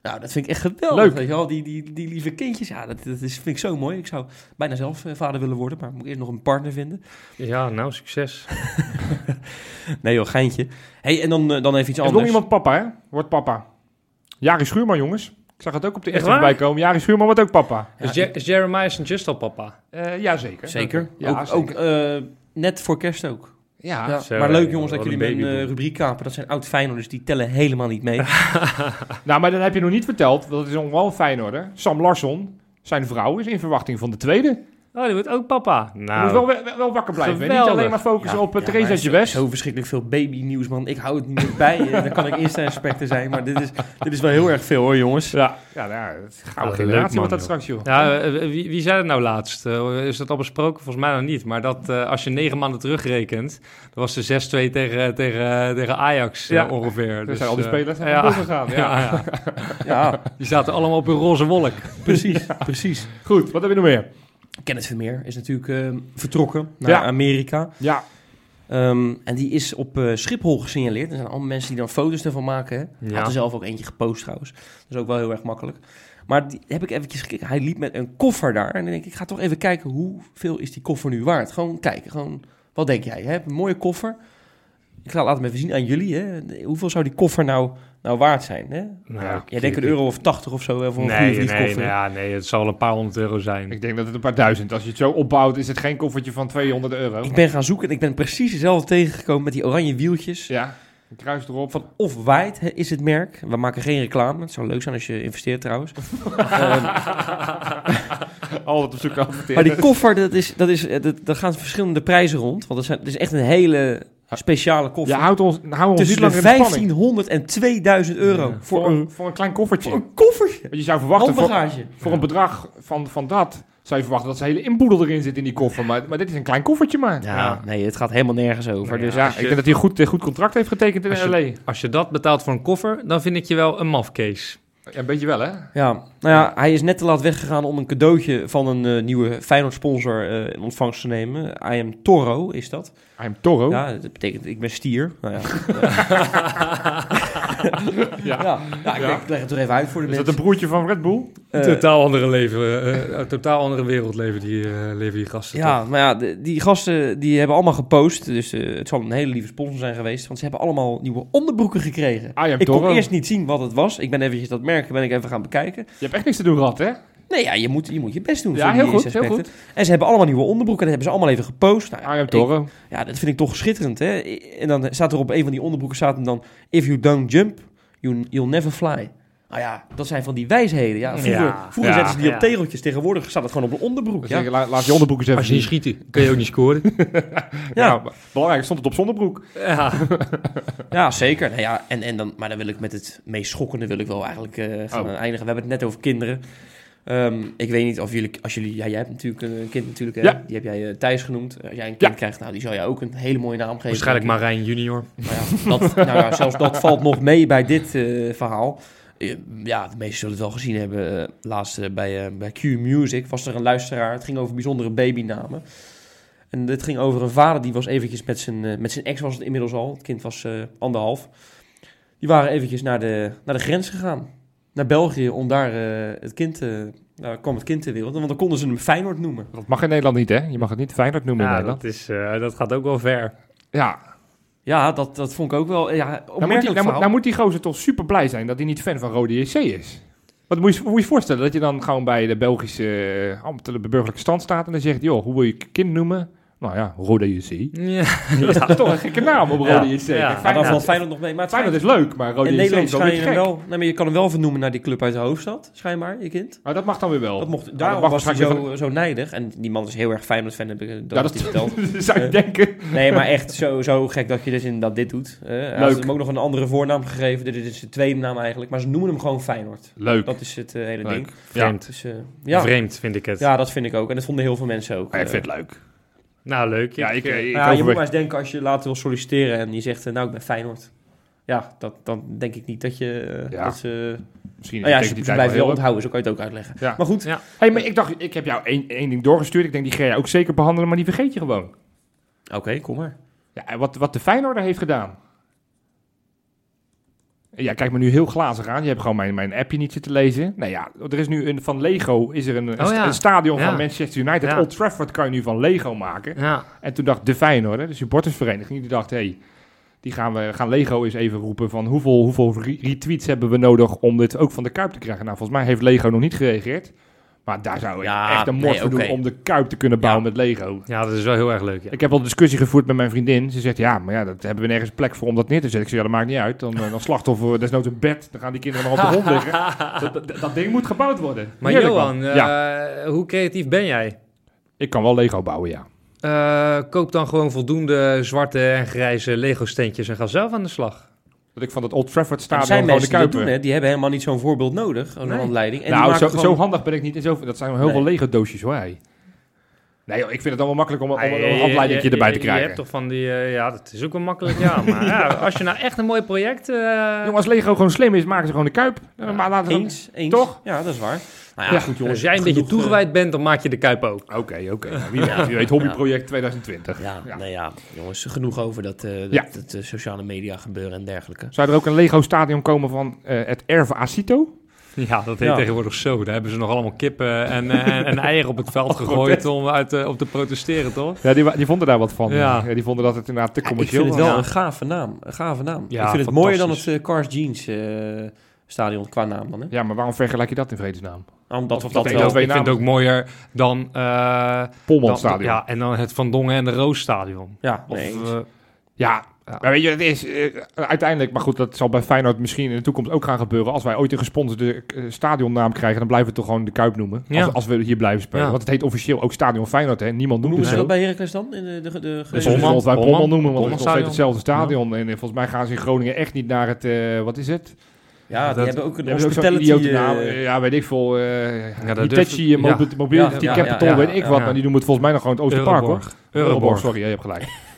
Nou, dat vind ik echt geweldig. Leuk. Weet je wel? Die, die, die lieve kindjes, ja, dat, dat is, vind ik zo mooi. Ik zou bijna zelf eh, vader willen worden, maar moet ik eerst nog een partner vinden. Ja, nou, succes. Nee joh, geintje. hey, en dan, eh, dan even iets Er is nog iemand papa, hè? Wordt papa. Jari Schuurman, jongens. Ik zag het ook op de Echt voorbij komen. Jari Schuurman wordt ook papa. is, Je- is Jeremiah St. Just al papa? Eh ja, zeker. Zeker. Ja, ook zeker. ook eh, net voor kerst ook. Ja. Ja, zo, maar leuk eh, jongens dat wat jullie een mijn eh, babyboom. rubriek kapen. Dat zijn oud Feyenoorders, die tellen helemaal niet mee. Nou, maar dan heb je nog niet verteld, dat is nog wel een Feyenoorder. Sam Larsson, zijn vrouw, is in verwachting van de tweede. Oh, die wordt ook papa. Je Nou, moet wel, wel, wel wakker blijven. hè? Niet geweldig. alleen maar focussen Ja, op ja, Theresa Jewes. Zo, verschrikkelijk veel babynieuws, man. Ik hou het niet meer bij. eh, Dan kan ik eerst inspector zijn. Maar dit is, dit is wel heel erg veel, hoor, jongens. Ja, ja, nou, ja, het is een gouden generatie wordt dat straks, joh. Ja, eh, wie, wie zei het nou laatst? Eh, is dat al besproken? Volgens mij nog niet. Maar dat eh, als je negen maanden terugrekent, dan was de 6-2 tegen, tegen, tegen Ajax eh, Ja. ongeveer. Er Dus, zijn al die eh, spelers ja. gegaan. Ja. Ja, ja. Ja, Die zaten allemaal op een roze wolk. precies, precies. Goed, wat heb je nog meer? Kenneth Vermeer is natuurlijk eh, vertrokken naar Ja. Amerika. Ja, Ehm, en die is op eh, Schiphol gesignaleerd. Er zijn allemaal mensen die dan foto's ervan maken. Hè. Hij had er zelf ook eentje gepost trouwens. Dat is ook wel heel erg makkelijk. Maar die heb ik eventjes gekeken. Hij liep met een koffer daar. En dan denk ik, ik ga toch even kijken hoeveel is die koffer nu waard. Gewoon kijken. Gewoon, wat denk jij? Hè? Een mooie koffer. Ik ga, hem even zien aan jullie. Hè? Hoeveel zou die koffer nou, nou waard zijn? Hè? Nou, Ja, Jij denkt een euro of 80 of zo hè, voor een Nee, goede nee, koffer. nee, ja, nee, het zal een paar honderd euro zijn. ik denk dat het een paar duizend. Als je het zo opbouwt, is het geen koffertje van 200 euro. Ik ben gaan zoeken en ik ben precies hetzelfde tegengekomen met die oranje wieltjes. Ja, Een kruis erop. Van Off-White hè, is het merk. We maken geen reclame. Het zou leuk zijn als je investeert trouwens. Ehm, Altijd op zoek naar maar die koffer, dat is, dat is, dat, daar gaan verschillende prijzen rond. Want het, zijn, het is echt een hele speciale koffer. Je houdt ons, hou ons niet Tussen langer in de spanning. 1500 en 2000 euro. Ja. Voor, een, voor een klein koffertje. voor een koffertje. Want je zou verwachten, voor, voor een bedrag van, van dat, zou je verwachten dat ze hele inboedel erin zit in die koffer. Maar, maar dit is een klein koffertje maar. Ja, Ja. nee, het gaat helemaal nergens over. Dus Ja, ik je- denk dat hij een goed, een goed contract heeft getekend in Als je- LA. Als je dat betaalt voor een koffer, dan vind ik je wel een mafcase. Ja, een beetje wel, hè? Ja, nou ja, hij is net te laat weggegaan om een cadeautje van een eh, nieuwe Feyenoord-sponsor eh, in ontvangst te nemen. I am Toro is dat. I am Toro. Ja, dat betekent ik ben stier. Nou ja, Ja. ja. ja, ik, Ja. denk, ik leg het toch even uit voor de Is dat mensen. een broertje van Red Bull? Eh, Een totaal andere leven, eh, een totaal andere wereld leven die, eh, leven die gasten. ja, toch? maar ja, de- die gasten die hebben allemaal gepost. Dus eh, het zal een hele lieve sponsor zijn geweest. Want ze hebben allemaal nieuwe onderbroeken gekregen. I am Ik kon eerst niet zien wat het was. Ik ben eventjes dat merk ben ik even gaan bekijken. Je hebt echt niks te doen gehad, hè? Nee, ja, je moet je, moet je best doen. Ja, voor heel die goed, heel aspecten. En ze hebben allemaal nieuwe onderbroeken. Dat hebben ze allemaal even gepost. Nou, ik- Toro. Ja, dat vind ik toch schitterend, hè? En dan staat er op een van die onderbroeken staat dan... If you don't jump, you, you'll never fly. Nou ja, dat zijn van die wijsheden. Ja, vroeger Ja, vroeger ja, zetten ze die ja. op tegeltjes. Tegenwoordig staat het gewoon op een onderbroek. Ja, laat je onderbroek eens even Als je niet zien. schiet, kun je ook niet scoren. Ja, maar belangrijk stond het op zonderbroek. ja. ja zeker. Nou ja, en, en dan, maar dan wil ik met het meest schokkende wil ik wel eigenlijk eh, gaan Oh. eindigen. We hebben het net over kinderen. Ehm, ik weet niet of jullie, als jullie, ja, jij hebt natuurlijk een kind natuurlijk, hè? Ja. die heb jij eh, Thijs genoemd. Als jij een kind Ja. krijgt, nou, die zou jij ook een hele mooie naam geven. Waarschijnlijk. Marijn junior. Maar ja, dat, nou ja, zelfs dat valt nog mee bij dit eh, verhaal. Ja, de meesten zullen het wel gezien hebben. eh, laatst bij, bij Q Music was er een luisteraar. Het ging over bijzondere babynamen. En het ging over een vader die was eventjes met zijn, met zijn ex was het inmiddels al. Het kind was anderhalf. Die waren eventjes naar de, naar de grens gegaan. Naar België om daar eh, het kind... eh nou, kwam het kind ter wereld. Want dan konden ze hem Feyenoord noemen. Dat mag in Nederland niet, hè? Je mag het niet Feyenoord noemen in Ja, Nederland. dat, is, eh, dat gaat ook wel ver. Ja. Ja, dat, dat vond ik ook wel... Ja, Nou moet, die, nou, moet- nou die gozer toch super blij zijn dat hij niet fan van Rode JC is. Wat moet je, moet je voorstellen? Dat je dan gewoon bij de Belgische uh, ambtelijke burgerlijke stand staat en dan zegt, joh, hoe wil je je kind noemen? Nou ja, Rode JC. Ja. Dat is toch een gekke naam op. Rode JC. Ja. Kijk, Maar dan Feyenoord, valt Feyenoord nog mee. Maar het Feyenoord is leuk, maar Rode JC Nederland is je beetje hem gek. wel... Nee, maar je kan hem wel vernoemen naar die club uit de hoofdstad, schijnbaar, je kind. Maar dat mag dan weer wel. Dat mocht, dat daarom mag was hij zo, zo nijdig. En die man is heel erg Feyenoord-fan, heb ik dat, Ja, dat dat verteld. zou je Eh, denken. Nee, maar echt zo, zo gek dat je dus inderdaad dit doet. Hij had Leuk. hem ook nog een andere voornaam gegeven. Dit is zijn tweede naam eigenlijk. Maar ze noemen hem gewoon Feyenoord. Leuk. Dat is het eh, hele Leuk. ding. Vreemd. Dus, eh, ja. Vreemd vind ik het. ja, dat vind ik ook. En dat vonden heel veel mensen ook. Ja, ik vind het leuk. Nou, leuk. Ja, ik, eh, ik, ja, je moet maar eens denken als je later wil solliciteren en je zegt, eh, nou, ik ben Feyenoord. Ja, dat, dan denk ik niet dat je... eh, Ja. Dat ze, Misschien nou ja, tijd blijven wel heel onthouden, zo kan je het ook uitleggen. Ja. Maar goed, Ja. hey, maar ik dacht, ik heb jou één, één ding doorgestuurd. Ik denk, die ga jij ook zeker behandelen, maar die vergeet je gewoon. oké, kom maar. Ja, en wat, wat de Feyenoorder heeft gedaan. Ja, kijk me nu heel glazig aan. Je hebt gewoon mijn, mijn appje niet zitten lezen. Nou ja, er is nu een, van Lego is er een, een, Oh ja. een stadion Ja. van Manchester United. Old Trafford kan je nu van Lego maken. En toen dacht de Feyenoorder, de supportersvereniging, die dacht, hé, hey, die gaan we gaan Lego eens even roepen van hoeveel, hoeveel re- retweets hebben we nodig om dit ook van de Kuip te krijgen. Nou, volgens mij heeft Lego nog niet gereageerd. Maar daar zou ik Ja, echt een nee, mord voor doen om de Kuip te kunnen bouwen met Lego. ja, dat is wel heel erg leuk. Ja. Ik heb al een discussie gevoerd met mijn vriendin. Ze zegt, ja, maar ja, dat hebben we nergens plek voor om dat neer te zetten. Ik zeg, ja, dat maakt niet uit. Dan, eh, dan slachtoffer, desnoods een bed. Dan gaan die kinderen maar op de grond liggen. Dat, dat, dat ding moet gebouwd worden. Maar Heerlijk, Johan, eh, ja, hoe creatief ben jij? ik kan wel Lego bouwen, ja. Eh, koop dan gewoon voldoende zwarte en grijze Lego-steentjes en ga zelf aan de slag. Dat ik van het Old Trafford stadion zijn gewoon de mensen die dat Kuip... doen, hè? die hebben helemaal niet zo'n voorbeeld nodig, een Nee. handleiding. En die nou, zo, maken zo gewoon- handig ben ik niet. En zo, dat zijn heel Nee. veel Lego-doosjes hoor. hey. Nee, joh, ik vind het allemaal makkelijk om, om, om een je- handleidingje je- erbij je- te Je krijgen. hebt toch van die... eh, ja, dat is ook wel makkelijk, ja. Maar ja, als je nou echt een mooi project... eh, Jongen, als Lego gewoon slim is, maken ze gewoon de Kuip. Ja, maar laten dan- Eens, eens. Toch? Ja, dat is waar. Nou ja, Ja, goed jongens. als jij een beetje eh, toegewijd bent, dan maak je de Kuip ook. Oké, oké. Nou, Wie weet, wie weet, hobbyproject 2020. Ja, Ja. nee ja, jongens, genoeg over dat, eh, dat, Ja. dat, eh, sociale media gebeuren en dergelijke. Zou er ook een Lego-stadion komen van eh, het Erve Acito? Ja, dat heet Ja. tegenwoordig zo. Daar hebben ze nog allemaal kippen en, eh, en, en eieren op het veld gegooid om uit, eh, op te protesteren, toch? Ja, die, die vonden daar wat van. Ja. Ja. die vonden dat het inderdaad te Ja, ik commercieel vind het wel was. een gave naam. Een gave naam. Ja, ik vind het mooier dan het eh, Cars Jeans eh, stadion qua naam dan. Hè? Ja, maar waarom vergelijk je dat in vredesnaam? Omdat Of dat, Ik, wel vind het ook mooier dan... eh, Polman dan- Stadion. Ja, Ja, en dan het Van Dongen en de Roos stadion. Ja, Of, nee, eens. Ja Maar weet je, het is eh, uiteindelijk, maar goed, dat zal bij Feyenoord misschien in de toekomst ook gaan gebeuren. Als wij ooit een gesponsorde eh, stadionnaam krijgen, dan blijven we het toch gewoon de Kuip noemen. Ja. Als, als we hier blijven spelen. Ja. Want het heet officieel ook Stadion Feyenoord, hè. Niemand Hoe noemt noemen het ze zo. dat bij Heracles dan? In de, de, de, de, Dus Polman. zoals wij Polman. Noemen, want het is nog hetzelfde stadion. En eh, volgens mij gaan ze in Groningen echt niet naar het, eh, wat is het? Ja, die Dat- hebben ook een hebben hospitality... naam. ja, weet ik veel. eh Ja, dat Hitachi, Mobility Ja, ja, Capital, ja, ja, weet ik ja. wat. Ja. Maar die noemen het volgens mij nog gewoon het Oosterpark, hoor. Euroborg. Euroborg. sorry, ja, je hebt gelijk.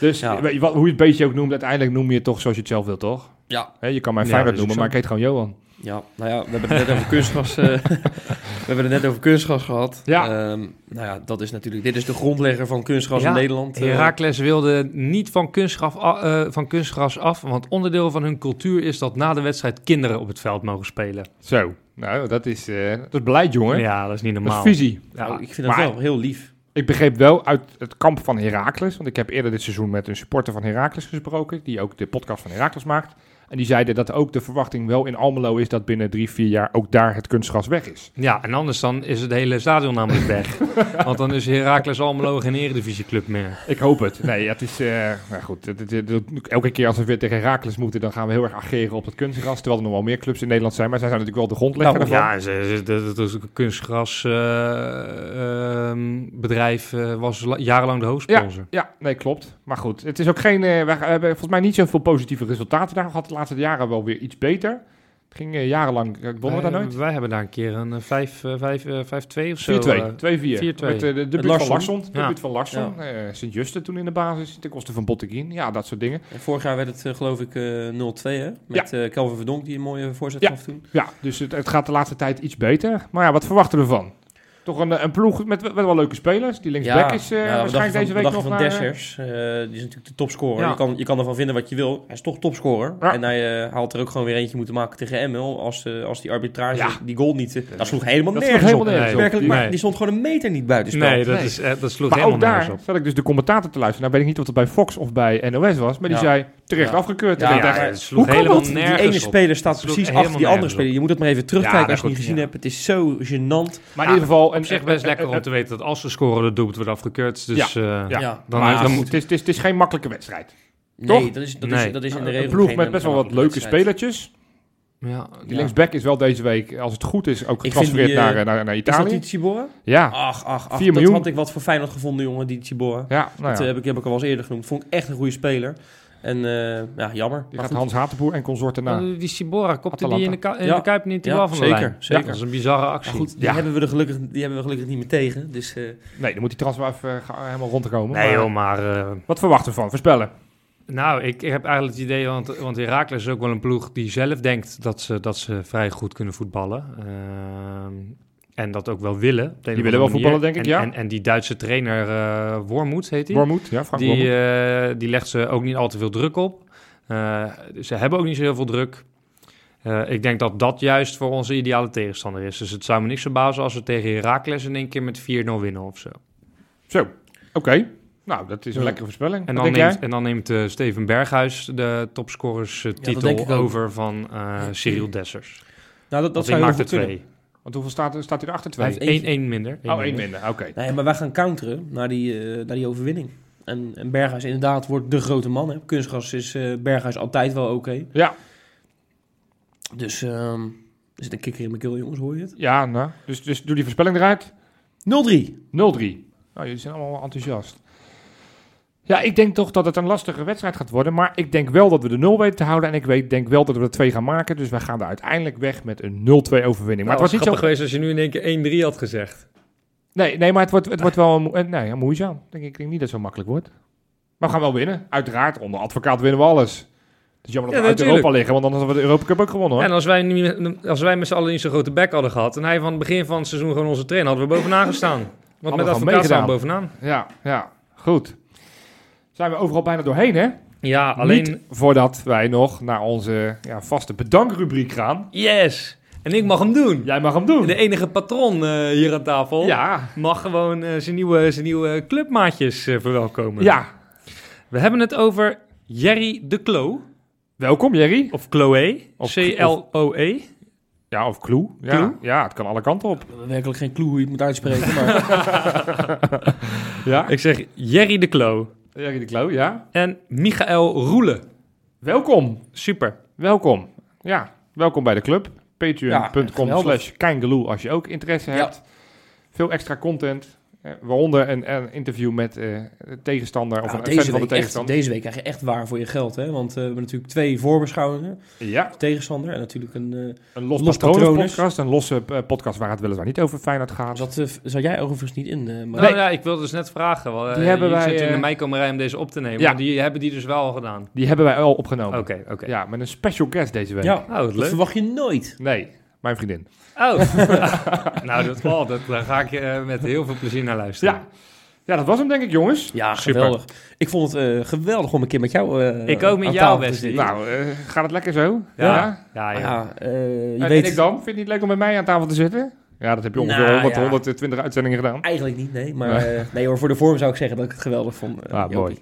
Dus Ja. wat, hoe je het beetje ook noemt, uiteindelijk noem je het toch zoals je het zelf wilt, toch? ja, Hè, je kan mij Feyenoord dat noemen, maar ik heet gewoon Johan. Ja, nou ja, we hebben het net over kunstgras, eh, we hebben het net over kunstgras gehad. Ja. Ehm, nou ja, dat is natuurlijk, dit is de grondlegger van kunstgras Ja, in Nederland. eh. Herakles wilde niet van kunstgras, a- eh, van kunstgras af, want onderdeel van hun cultuur is dat na de wedstrijd kinderen op het veld mogen spelen. Zo, nou, dat is, eh, dat is beleid, jongen. Ja, dat is niet dat normaal. is visie. nou, Ja, ik vind dat maar- wel heel lief. Ik begreep wel uit het kamp van Heracles, want ik heb eerder dit seizoen met een supporter van Heracles gesproken, die ook de podcast van Heracles maakt. En die zeiden dat ook de verwachting wel in Almelo is dat binnen drie, vier jaar ook daar het kunstgras weg is. Ja, en anders dan is het hele stadion namelijk weg. Want dan is Heracles Almelo geen eredivisieclub meer. Ik hoop het. Nee, het is, eh, nou goed, het- het- het- elke keer als we weer tegen Heracles moeten, dan gaan we heel erg ageren op het kunstgras, terwijl er nog wel meer clubs in Nederland zijn, maar zij zijn natuurlijk wel de grondlegger Nou, daarvan. Ja, dat, is een kunstgrasbedrijf eh, was la- jarenlang de hoofdsponsor. Ja, nee, klopt. Maar goed, het is ook geen. eh, wij hebben volgens mij niet zoveel positieve resultaten daar gehad. De laatste jaren wel weer iets beter. Het ging eh, jarenlang. Wonnen we daar Wij- nooit? Wij hebben daar een keer een 5-2 of zo. 4-2. eh, 2-4. 4-2. Met de Larsson. van Larsson. De Ja. debuut van Larsson. eh, Sint-Juste toen in de basis. Ten koste van Botteguin. Ja, dat soort dingen. En vorig jaar werd het, geloof ik, eh 0-2, hè? Met eh Kelvin Verdonk, die een mooie voorzet Ja. gaf toen. Ja, dus het, het gaat de laatste tijd iets beter. Maar ja, wat verwachten we ervan? Toch een, eh, een ploeg met, met wel leuke spelers. Die linksback is eh, ja, dacht je waarschijnlijk van- deze week nog je naar... van eh, Dessers. Eh, die is natuurlijk de topscorer. Ja. Je, kan, je kan ervan vinden wat je wil. Hij is toch topscorer. Ja. En hij eh, haalt er ook gewoon weer eentje moeten maken tegen ML. Als, eh, als die arbitrage Ja. die goal niet... eh, dat sloeg helemaal Dat nergens sloeg helemaal op. nergens op. Maar Nee. die stond gewoon een meter niet buitenspel. Nee, dat, Nee. Is, eh, dat sloeg Maar helemaal ook nergens daar op. zat ik dus de commentator te luisteren. Nou weet ik niet of het bij Fox of bij NOS was. Maar die Ja. zei terecht Ja. afgekeurd. Ja, En ik dacht, het sloeg Hoe kan helemaal dat? Die ene op. speler staat precies achter die andere speler. Je moet het maar even terugkijken Ja, als je dat het niet gezien ja. hebt. Het is zo gênant. maar in ieder geval... Op zich best lekker om te weten dat als ze scoren, de doelpunt wordt afgekeurd. Dus eh, Ja. Ja. dan, het, moet... is, het, is, het is geen makkelijke wedstrijd. Nee, Toch? dat is, dat, Nee. is, dat is in de Een regel ploeg geen- met best wel wat leuke spelertjes. Ja, Die Ja. linksback is wel deze week, als het goed is, ook getransfereerd eh, naar, naar, naar Is dat Italië. die? Ja, Ach, ach, ach. 4 Dat miljoen. had ik wat voor Feyenoord gevonden, jongen, die Tsibora. ja, nou Dat ja. eh, heb, ik, heb ik al wel eens eerder genoemd. Vond ik echt een goede speler. En eh, ja, jammer. Die Maar gaat goed. Hans Hatenboer en consorten na. Eh, die Sibora, kopte die in de, in Ja. de Kuip niet bal van de zeker, lijn? zeker. Ja, dat is een bizarre actie. goed, die, Ja. hebben we er gelukkig, die hebben we gelukkig niet meer tegen. Dus eh, Nee, dan moet die transfer even helemaal rond te komen. Nee Maar joh, maar... eh, Wat verwachten we van? Voorspellen. Nou, ik, ik heb eigenlijk het idee, want, want Heracles is ook wel een ploeg die zelf denkt dat ze, dat ze vrij goed kunnen voetballen. Ehm, en dat ook wel willen. Die willen wel voetballen, denk ik, en, ja. En, en die Duitse trainer eh Wormoed heet hij. Wormoed, ja, Frank Die, Wormoed. eh, die legt ze ook niet al te veel druk op. Eh, ze hebben ook niet zo heel veel druk. Eh, ik denk dat dat juist voor onze ideale tegenstander is. Dus het zou me niks verbazen als we tegen Heracles in één keer met 4-0 winnen of zo. Zo, oké. Nou, dat is een Ja. lekkere voorspelling. En dan neemt, jij? en dan neemt eh, Steven Berghuis de ik ook. over van eh, Cyril Dessers. nou, dat, dat Dat zou maakt goed er kunnen. Want hoeveel staat, er- staat hij erachter? Hij Twee? heeft 1-1 minder. Oh, één minder. Oké. Nee, maar wij gaan counteren naar die, eh, naar die overwinning. En, en Berghuis inderdaad wordt de grote man. Hè. Kunstgras is eh, Berghuis altijd wel oké. Ja, Dus ehm, er zit een kikker in mijn keel, jongens, hoor je het? ja nou. Dus, dus doe die voorspelling eruit. 0-3. 0-3. Nou, jullie zijn allemaal enthousiast. Ja, ik denk toch dat het een lastige wedstrijd gaat worden. Maar ik denk wel dat we de 0 weten te houden. En ik weet, denk wel dat we er 2 gaan maken. Dus wij gaan er uiteindelijk weg met een 0-2 overwinning. Maar het was niet zo... geweest als je nu in één keer 1-3 had gezegd. Nee, nee maar het wordt, het wordt wel een, eh, nee, een moeizaam. Denk ik, ik denk niet dat het zo makkelijk wordt. Maar we gaan wel winnen. Uiteraard, onder advocaat winnen we alles. Het is jammer dat Ja, we uit. Europa liggen. Want dan hadden we de Europa Cup ook gewonnen hoor. En als wij, niet, als wij met z'n allen niet zo'n grote bek hadden gehad... en hij van het begin van het seizoen gewoon onze trainer... hadden we bovenaan gestaan. Want Hadden met advocaat staan we bovenaan. Ja, ja, goed. Zijn we overal bijna doorheen hè? Ja, alleen... Niet voordat wij nog naar onze ja, vaste bedankrubriek gaan. Yes! En ik mag hem doen. Jij mag hem doen. De enige patron eh, hier aan tafel... Ja, mag gewoon eh, zijn, nieuwe, zijn nieuwe clubmaatjes eh, verwelkomen. ja. We hebben het over Jerry de Clo. Welkom Jerry. Of Chloe. C-L-O-E. Ja, of Clue. Ja, ja, het kan alle kanten op. Hebben werkelijk geen clue hoe je het moet uitspreken. Maar Ja, Ik zeg Jerry de Clo. De Klo, ja. En Michael Roelen. Welkom. Super. Welkom. Ja, welkom bij de club. Ja, Patreon.com slash als je ook interesse Ja. hebt. Veel extra content. Eh, waaronder een, een interview met eh, de tegenstander of Ja, een deze, van de echt, tegenstander. deze week krijg je echt waar voor je geld. Hè? Want eh, we hebben natuurlijk twee voorbeschouwingen. Ja, Tegenstander en natuurlijk een... eh, een Los, podcast. Een losse eh, podcast waar het weliswaar niet over Feyenoord gaat. eh, zat jij overigens niet in, eh, maar Nou ja, ik wilde dus net vragen. Wel, Die eh, hebben je wij, in de eh, meikomerij om deze op te nemen. Ja. maar Die hebben die dus wel al gedaan. Die hebben wij al opgenomen. Oké, oké. Ja, met een special guest deze week. ja, Oh, dat leuk. verwacht je nooit. Nee, mijn vriendin. Oh. nou, dat, oh, dat, daar ga ik eh, met heel veel plezier naar luisteren. Ja. ja, dat was hem denk ik jongens. Ja, Super. geweldig. Ik vond het eh, geweldig om een keer met jou eh Ik ook met aan jou, tafel te Wesley. zitten. Nou, eh, gaat het lekker zo? Ja. Ja. Ja, ja. ja, eh, je weet en ik dan? Vind je het niet leuk om met mij aan tafel te zitten? Ja, dat heb je ongeveer Nou, 100, ja. 120 uitzendingen gedaan. eigenlijk niet, nee. Maar eh, nee hoor, voor de vorm zou ik zeggen dat ik het geweldig vond. Ah, mooi.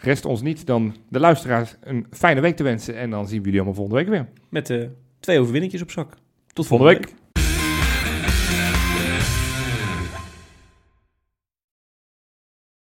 Rest ons niet dan de luisteraars een fijne week te wensen. En dan zien we jullie allemaal volgende week weer. Met twee overwinningjes op zak. Tot Volgende week.